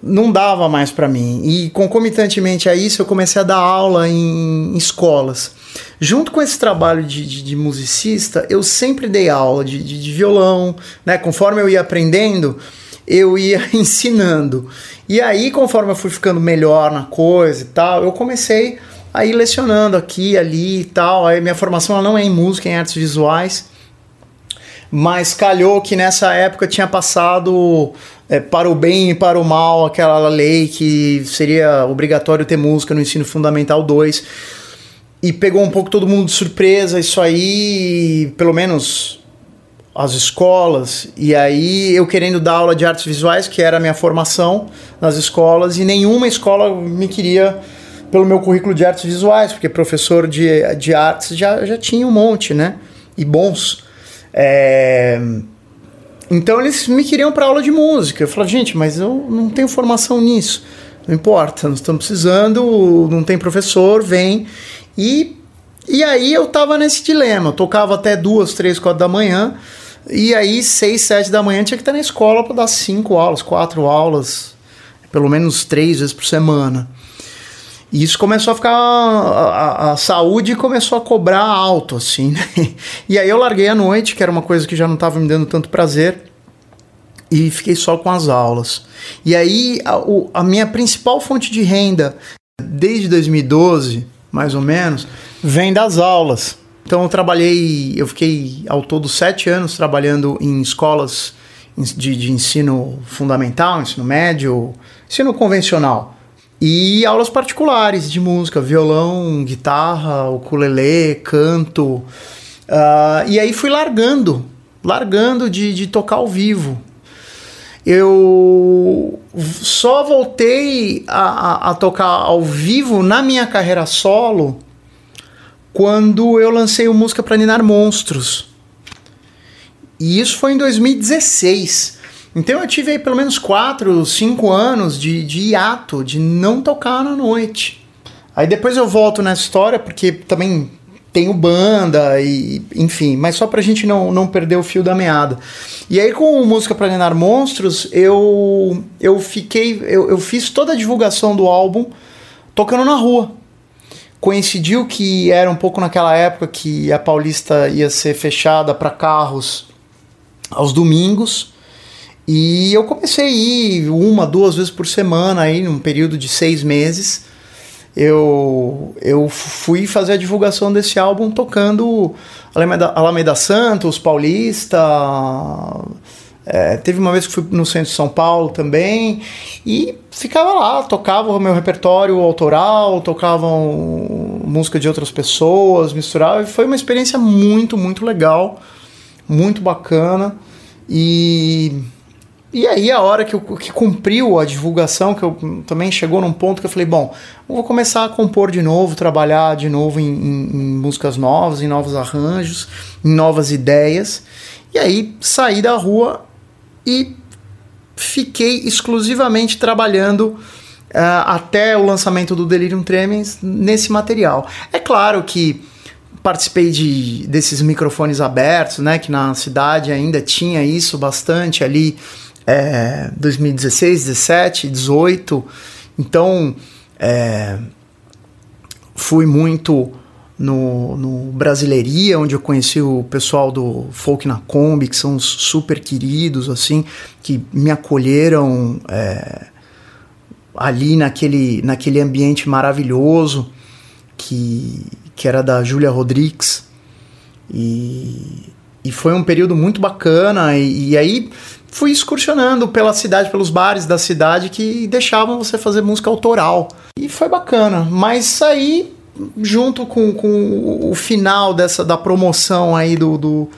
não dava mais para mim. E concomitantemente a isso, eu comecei a dar aula em escolas. Junto com esse trabalho de, de, de musicista, eu sempre dei aula de, de, violão, né? Conforme eu ia aprendendo, eu ia [LAUGHS] ensinando. E aí, conforme eu fui ficando melhor na coisa e tal, eu comecei a ir lecionando aqui, ali e tal. Aí minha formação não é em música, é em artes visuais. Mas calhou que nessa época tinha passado é, para o bem e para o mal aquela lei que seria obrigatório ter música no ensino fundamental 2. E pegou um pouco todo mundo de surpresa isso aí, pelo menos as escolas. E aí eu querendo dar aula de artes visuais, que era a minha formação nas escolas, e nenhuma escola me queria pelo meu currículo de artes visuais, porque professor de, de artes já, já tinha um monte, né? E bons. É... Então eles me queriam para aula de música. Eu falava, gente, mas eu não tenho formação nisso. Não importa, nós estamos precisando, não tem professor, vem. E, e aí eu tava nesse dilema. Eu tocava até duas, três, quatro da manhã. E aí, seis, sete da manhã, tinha que estar na escola para dar cinco aulas, quatro aulas, pelo menos três vezes por semana. E isso começou a ficar. A, a- a saúde começou a cobrar alto, assim. né? [LAUGHS] E aí eu larguei a noite, que era uma coisa que já não estava me dando tanto prazer, e fiquei só com as aulas. E aí a, o- a minha principal fonte de renda, desde 2012, mais ou menos, vem das aulas. Então eu trabalhei, eu fiquei ao todo sete anos trabalhando em escolas de, de ensino fundamental, ensino médio, ensino convencional. E aulas particulares de música, violão, guitarra, ukulele, canto. Ah, e aí fui largando, largando de, de tocar ao vivo. Eu só voltei a, a- a tocar ao vivo na minha carreira solo quando eu lancei o Música para Ninar Monstros. E isso foi em 2016. Então eu tive aí pelo menos 4, 5 anos de, de hiato, de não tocar na noite. Aí depois eu volto nessa história, porque também tenho banda e enfim, mas só pra gente não, não perder o fio da meada. E aí com o Música para Ninar Monstros, eu, eu fiquei. Eu, eu fiz toda a divulgação do álbum tocando na rua coincidiu que era um pouco naquela época que a Paulista ia ser fechada para carros aos domingos. E eu comecei a ir uma, duas vezes por semana aí num período de seis meses. eu, eu fui fazer a divulgação desse álbum tocando Alameda, Alameda Santos, Paulista. é, teve uma vez que fui no centro de São Paulo também e ficava lá, tocava o meu repertório autoral, tocavam música de outras pessoas, misturava e foi uma experiência muito, muito legal, muito bacana e e aí a hora que, eu, que cumpriu a divulgação, que eu também chegou num ponto que eu falei, bom, eu vou começar a compor de novo, trabalhar de novo em, em, em músicas novas, em novos arranjos, em novas ideias. E aí saí da rua e fiquei exclusivamente trabalhando uh, até o lançamento do Delirium Tremens nesse material. É claro que participei de desses microfones abertos, né, que na cidade ainda tinha isso bastante ali é, 2016, 17, 18. Então, é, fui muito no, no Brasileiria, onde eu conheci o pessoal do Folk na Kombi, que são super queridos, assim, que me acolheram é, ali naquele, naquele ambiente maravilhoso que, que era da Júlia Rodrigues. E, e foi um período muito bacana. E, e aí fui excursionando pela cidade, pelos bares da cidade que deixavam você fazer música autoral. E foi bacana. Mas aí, junto com, com o final dessa da promoção aí do, do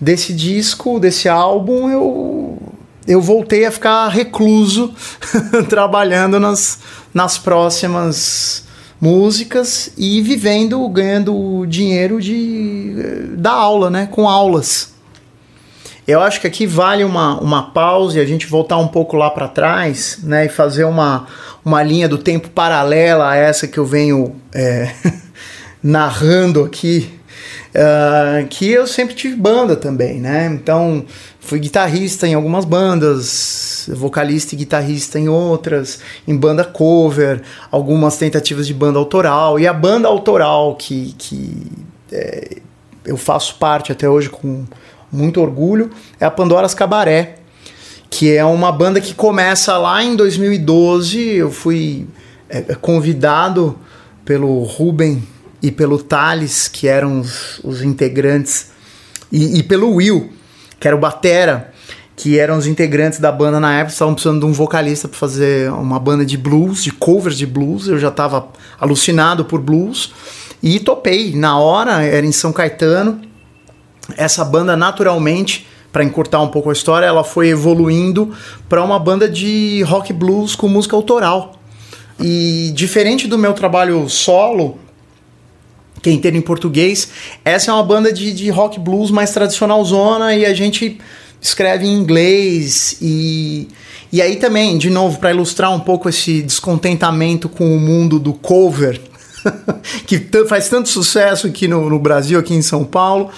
desse disco, desse álbum, eu eu voltei a ficar recluso [LAUGHS] trabalhando nas, nas próximas músicas e vivendo, ganhando dinheiro de da aula, né, com aulas. Eu acho que aqui vale uma, uma pausa e a gente voltar um pouco lá para trás, né? E fazer uma, uma linha do tempo paralela a essa que eu venho é, [LAUGHS] narrando aqui. Uh, que eu sempre tive banda também, né? Então fui guitarrista em algumas bandas, vocalista e guitarrista em outras, em banda cover, algumas tentativas de banda autoral. E a banda autoral que, que é, eu faço parte até hoje com muito orgulho, é a Pandora's Cabaré, que é uma banda que começa lá em 2012. Eu fui é, é, convidado pelo Ruben e pelo Thales, que eram os, os integrantes, e, e, pelo Will, que era o Batera, que eram os integrantes da banda na época, estavam precisando de um vocalista para fazer uma banda de blues, de covers de blues. Eu já estava alucinado por blues e topei. Na hora, era em São Caetano essa banda naturalmente para encurtar um pouco a história, ela foi evoluindo para uma banda de rock blues com música autoral. E diferente do meu trabalho solo, que é inteiro em português, essa é uma banda de, de rock blues mais tradicional zona e a gente escreve em inglês e e aí também, de novo, para ilustrar um pouco esse descontentamento com o mundo do cover, [LAUGHS] que faz tanto sucesso aqui no, no Brasil, aqui em São Paulo,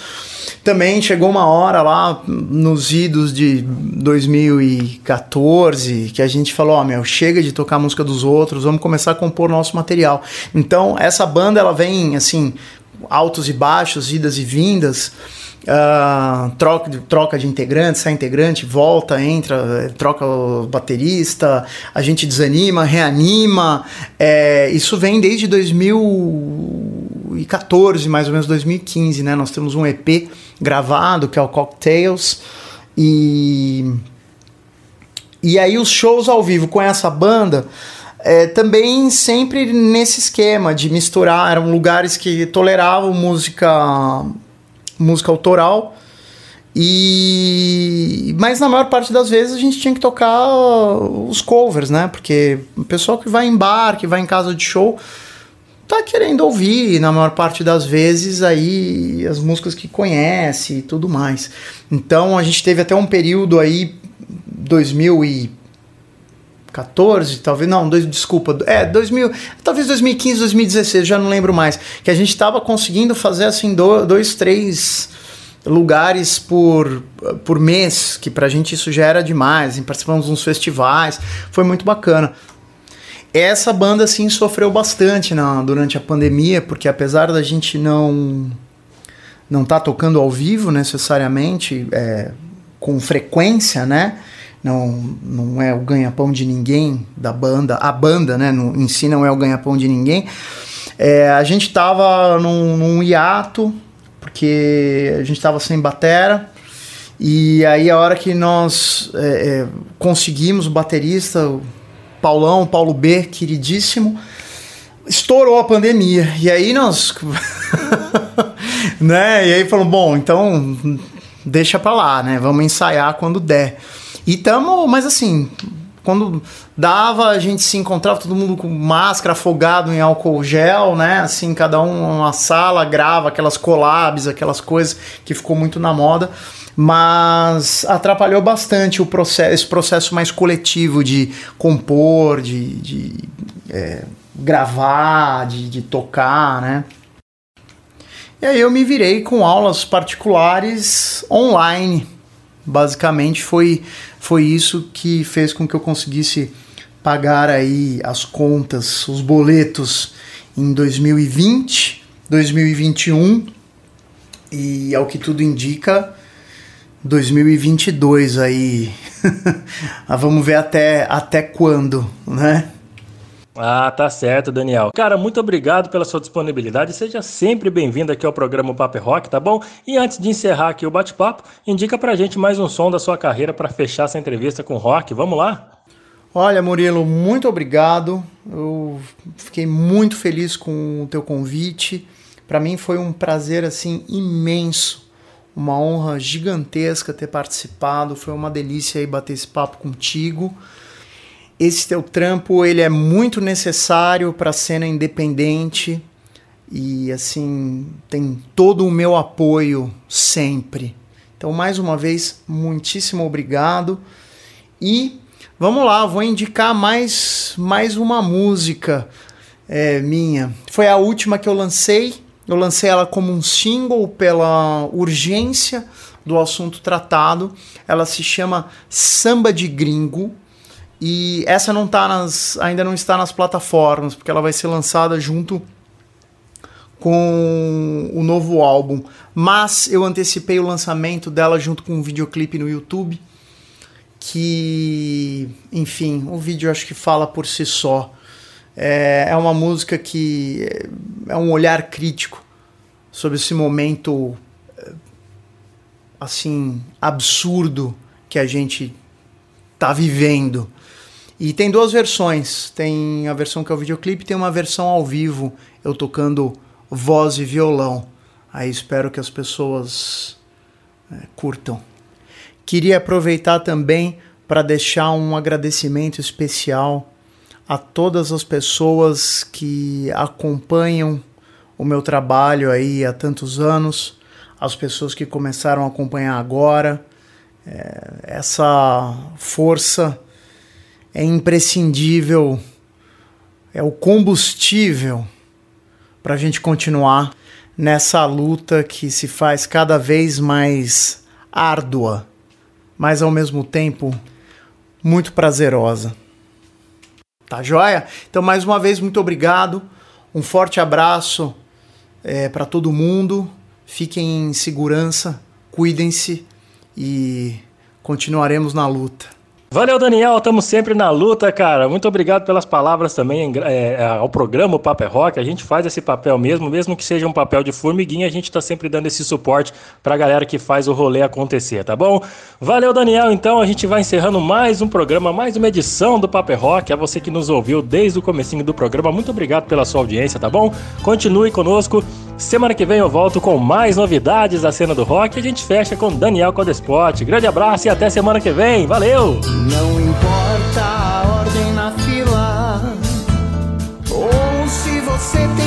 também chegou uma hora lá nos idos de 2014 que a gente falou, ó, oh, meu, chega de tocar a música dos outros, vamos começar a compor nosso material. Então, essa banda ela vem assim, altos e baixos, idas e vindas. Uh, troca, troca de integrante, sai integrante, volta, entra, troca o baterista, a gente desanima, reanima. É, isso vem desde 2014, mais ou menos 2015, né? Nós temos um EP gravado, que é o Cocktails. E, e aí os shows ao vivo com essa banda é, também sempre nesse esquema de misturar, eram lugares que toleravam música, música autoral. E mas na maior parte das vezes a gente tinha que tocar os covers, né? Porque o pessoal que vai em bar, que vai em casa de show, tá querendo ouvir, na maior parte das vezes, aí as músicas que conhece e tudo mais. Então a gente teve até um período aí, 2014, talvez, não, dois, desculpa, é, 2000, talvez 2015, 2016, já não lembro mais, que a gente estava conseguindo fazer assim dois, três lugares por, por mês, que pra gente isso já era demais, participamos de uns festivais, foi muito bacana. Essa banda, assim, sofreu bastante na, durante a pandemia, porque apesar da gente não não tá tocando ao vivo necessariamente, é, com frequência, né? Não, não é o ganha-pão de ninguém da banda, a banda, né, no, em si não é o ganha-pão de ninguém. É, a gente tava num, num hiato, porque a gente tava sem batera, e aí a hora que nós é, é, conseguimos o baterista, o Paulão, Paulo B, queridíssimo, estourou a pandemia. E aí nós. [LAUGHS] né? E aí falou: bom, então deixa pra lá, né? Vamos ensaiar quando der. E tamo, mas assim, quando dava, a gente se encontrava todo mundo com máscara, afogado em álcool gel, né? Assim, cada um numa sala, grava aquelas collabs, aquelas coisas que ficou muito na moda. Mas atrapalhou bastante o processo, esse processo mais coletivo de compor, de, de é, gravar, de, de tocar, né? E aí eu me virei com aulas particulares online. Basicamente foi, foi isso que fez com que eu conseguisse pagar aí as contas, os boletos em 2020, 2021 e ao que tudo indica 2022 aí. [LAUGHS] Ah, vamos ver até até quando, né? Ah, tá certo, Daniel. Cara, muito obrigado pela sua disponibilidade. Seja sempre bem-vindo aqui ao programa Paper Rock, tá bom? E antes de encerrar aqui o bate-papo, indica pra gente mais um som da sua carreira para fechar essa entrevista com o Rock. Vamos lá? Olha, Murilo, muito obrigado. Eu fiquei muito feliz com o teu convite. Para mim foi um prazer assim imenso uma honra gigantesca ter participado. Foi uma delícia aí bater esse papo contigo. Esse teu trampo ele é muito necessário para a cena independente e assim tem todo o meu apoio sempre. Então mais uma vez muitíssimo obrigado e vamos lá, vou indicar mais mais uma música é, minha. Foi a última que eu lancei eu lancei ela como um single pela urgência do assunto tratado. Ela se chama Samba de Gringo. E essa não tá nas, ainda não está nas plataformas, porque ela vai ser lançada junto com o novo álbum. Mas eu antecipei o lançamento dela junto com um videoclipe no YouTube. Que, enfim, o vídeo acho que fala por si só. É, é uma música que é um olhar crítico sobre esse momento assim absurdo que a gente tá vivendo. E tem duas versões. Tem a versão que é o videoclipe, tem uma versão ao vivo, eu tocando voz e violão. Aí espero que as pessoas é, curtam. Queria aproveitar também para deixar um agradecimento especial a todas as pessoas que acompanham o meu trabalho aí há tantos anos, as pessoas que começaram a acompanhar agora. É, essa força é imprescindível, é o combustível para a gente continuar nessa luta que se faz cada vez mais árdua, mas ao mesmo tempo muito prazerosa. Tá joia? Então, mais uma vez, muito obrigado. Um forte abraço é, para todo mundo. Fiquem em segurança, cuidem-se e continuaremos na luta. Valeu, Daniel. Estamos sempre na luta, cara. Muito obrigado pelas palavras também é, ao programa o Paper Rock. A gente faz esse papel mesmo, mesmo que seja um papel de formiguinha, a gente está sempre dando esse suporte para a galera que faz o rolê acontecer, tá bom? Valeu, Daniel. Então a gente vai encerrando mais um programa, mais uma edição do Paper Rock. A você que nos ouviu desde o comecinho do programa, muito obrigado pela sua audiência, tá bom? Continue conosco. Semana que vem eu volto com mais novidades da cena do rock e a gente fecha com Daniel Codespot. Grande abraço e até semana que vem. Valeu! Não importa a ordem na fila Ou se você tem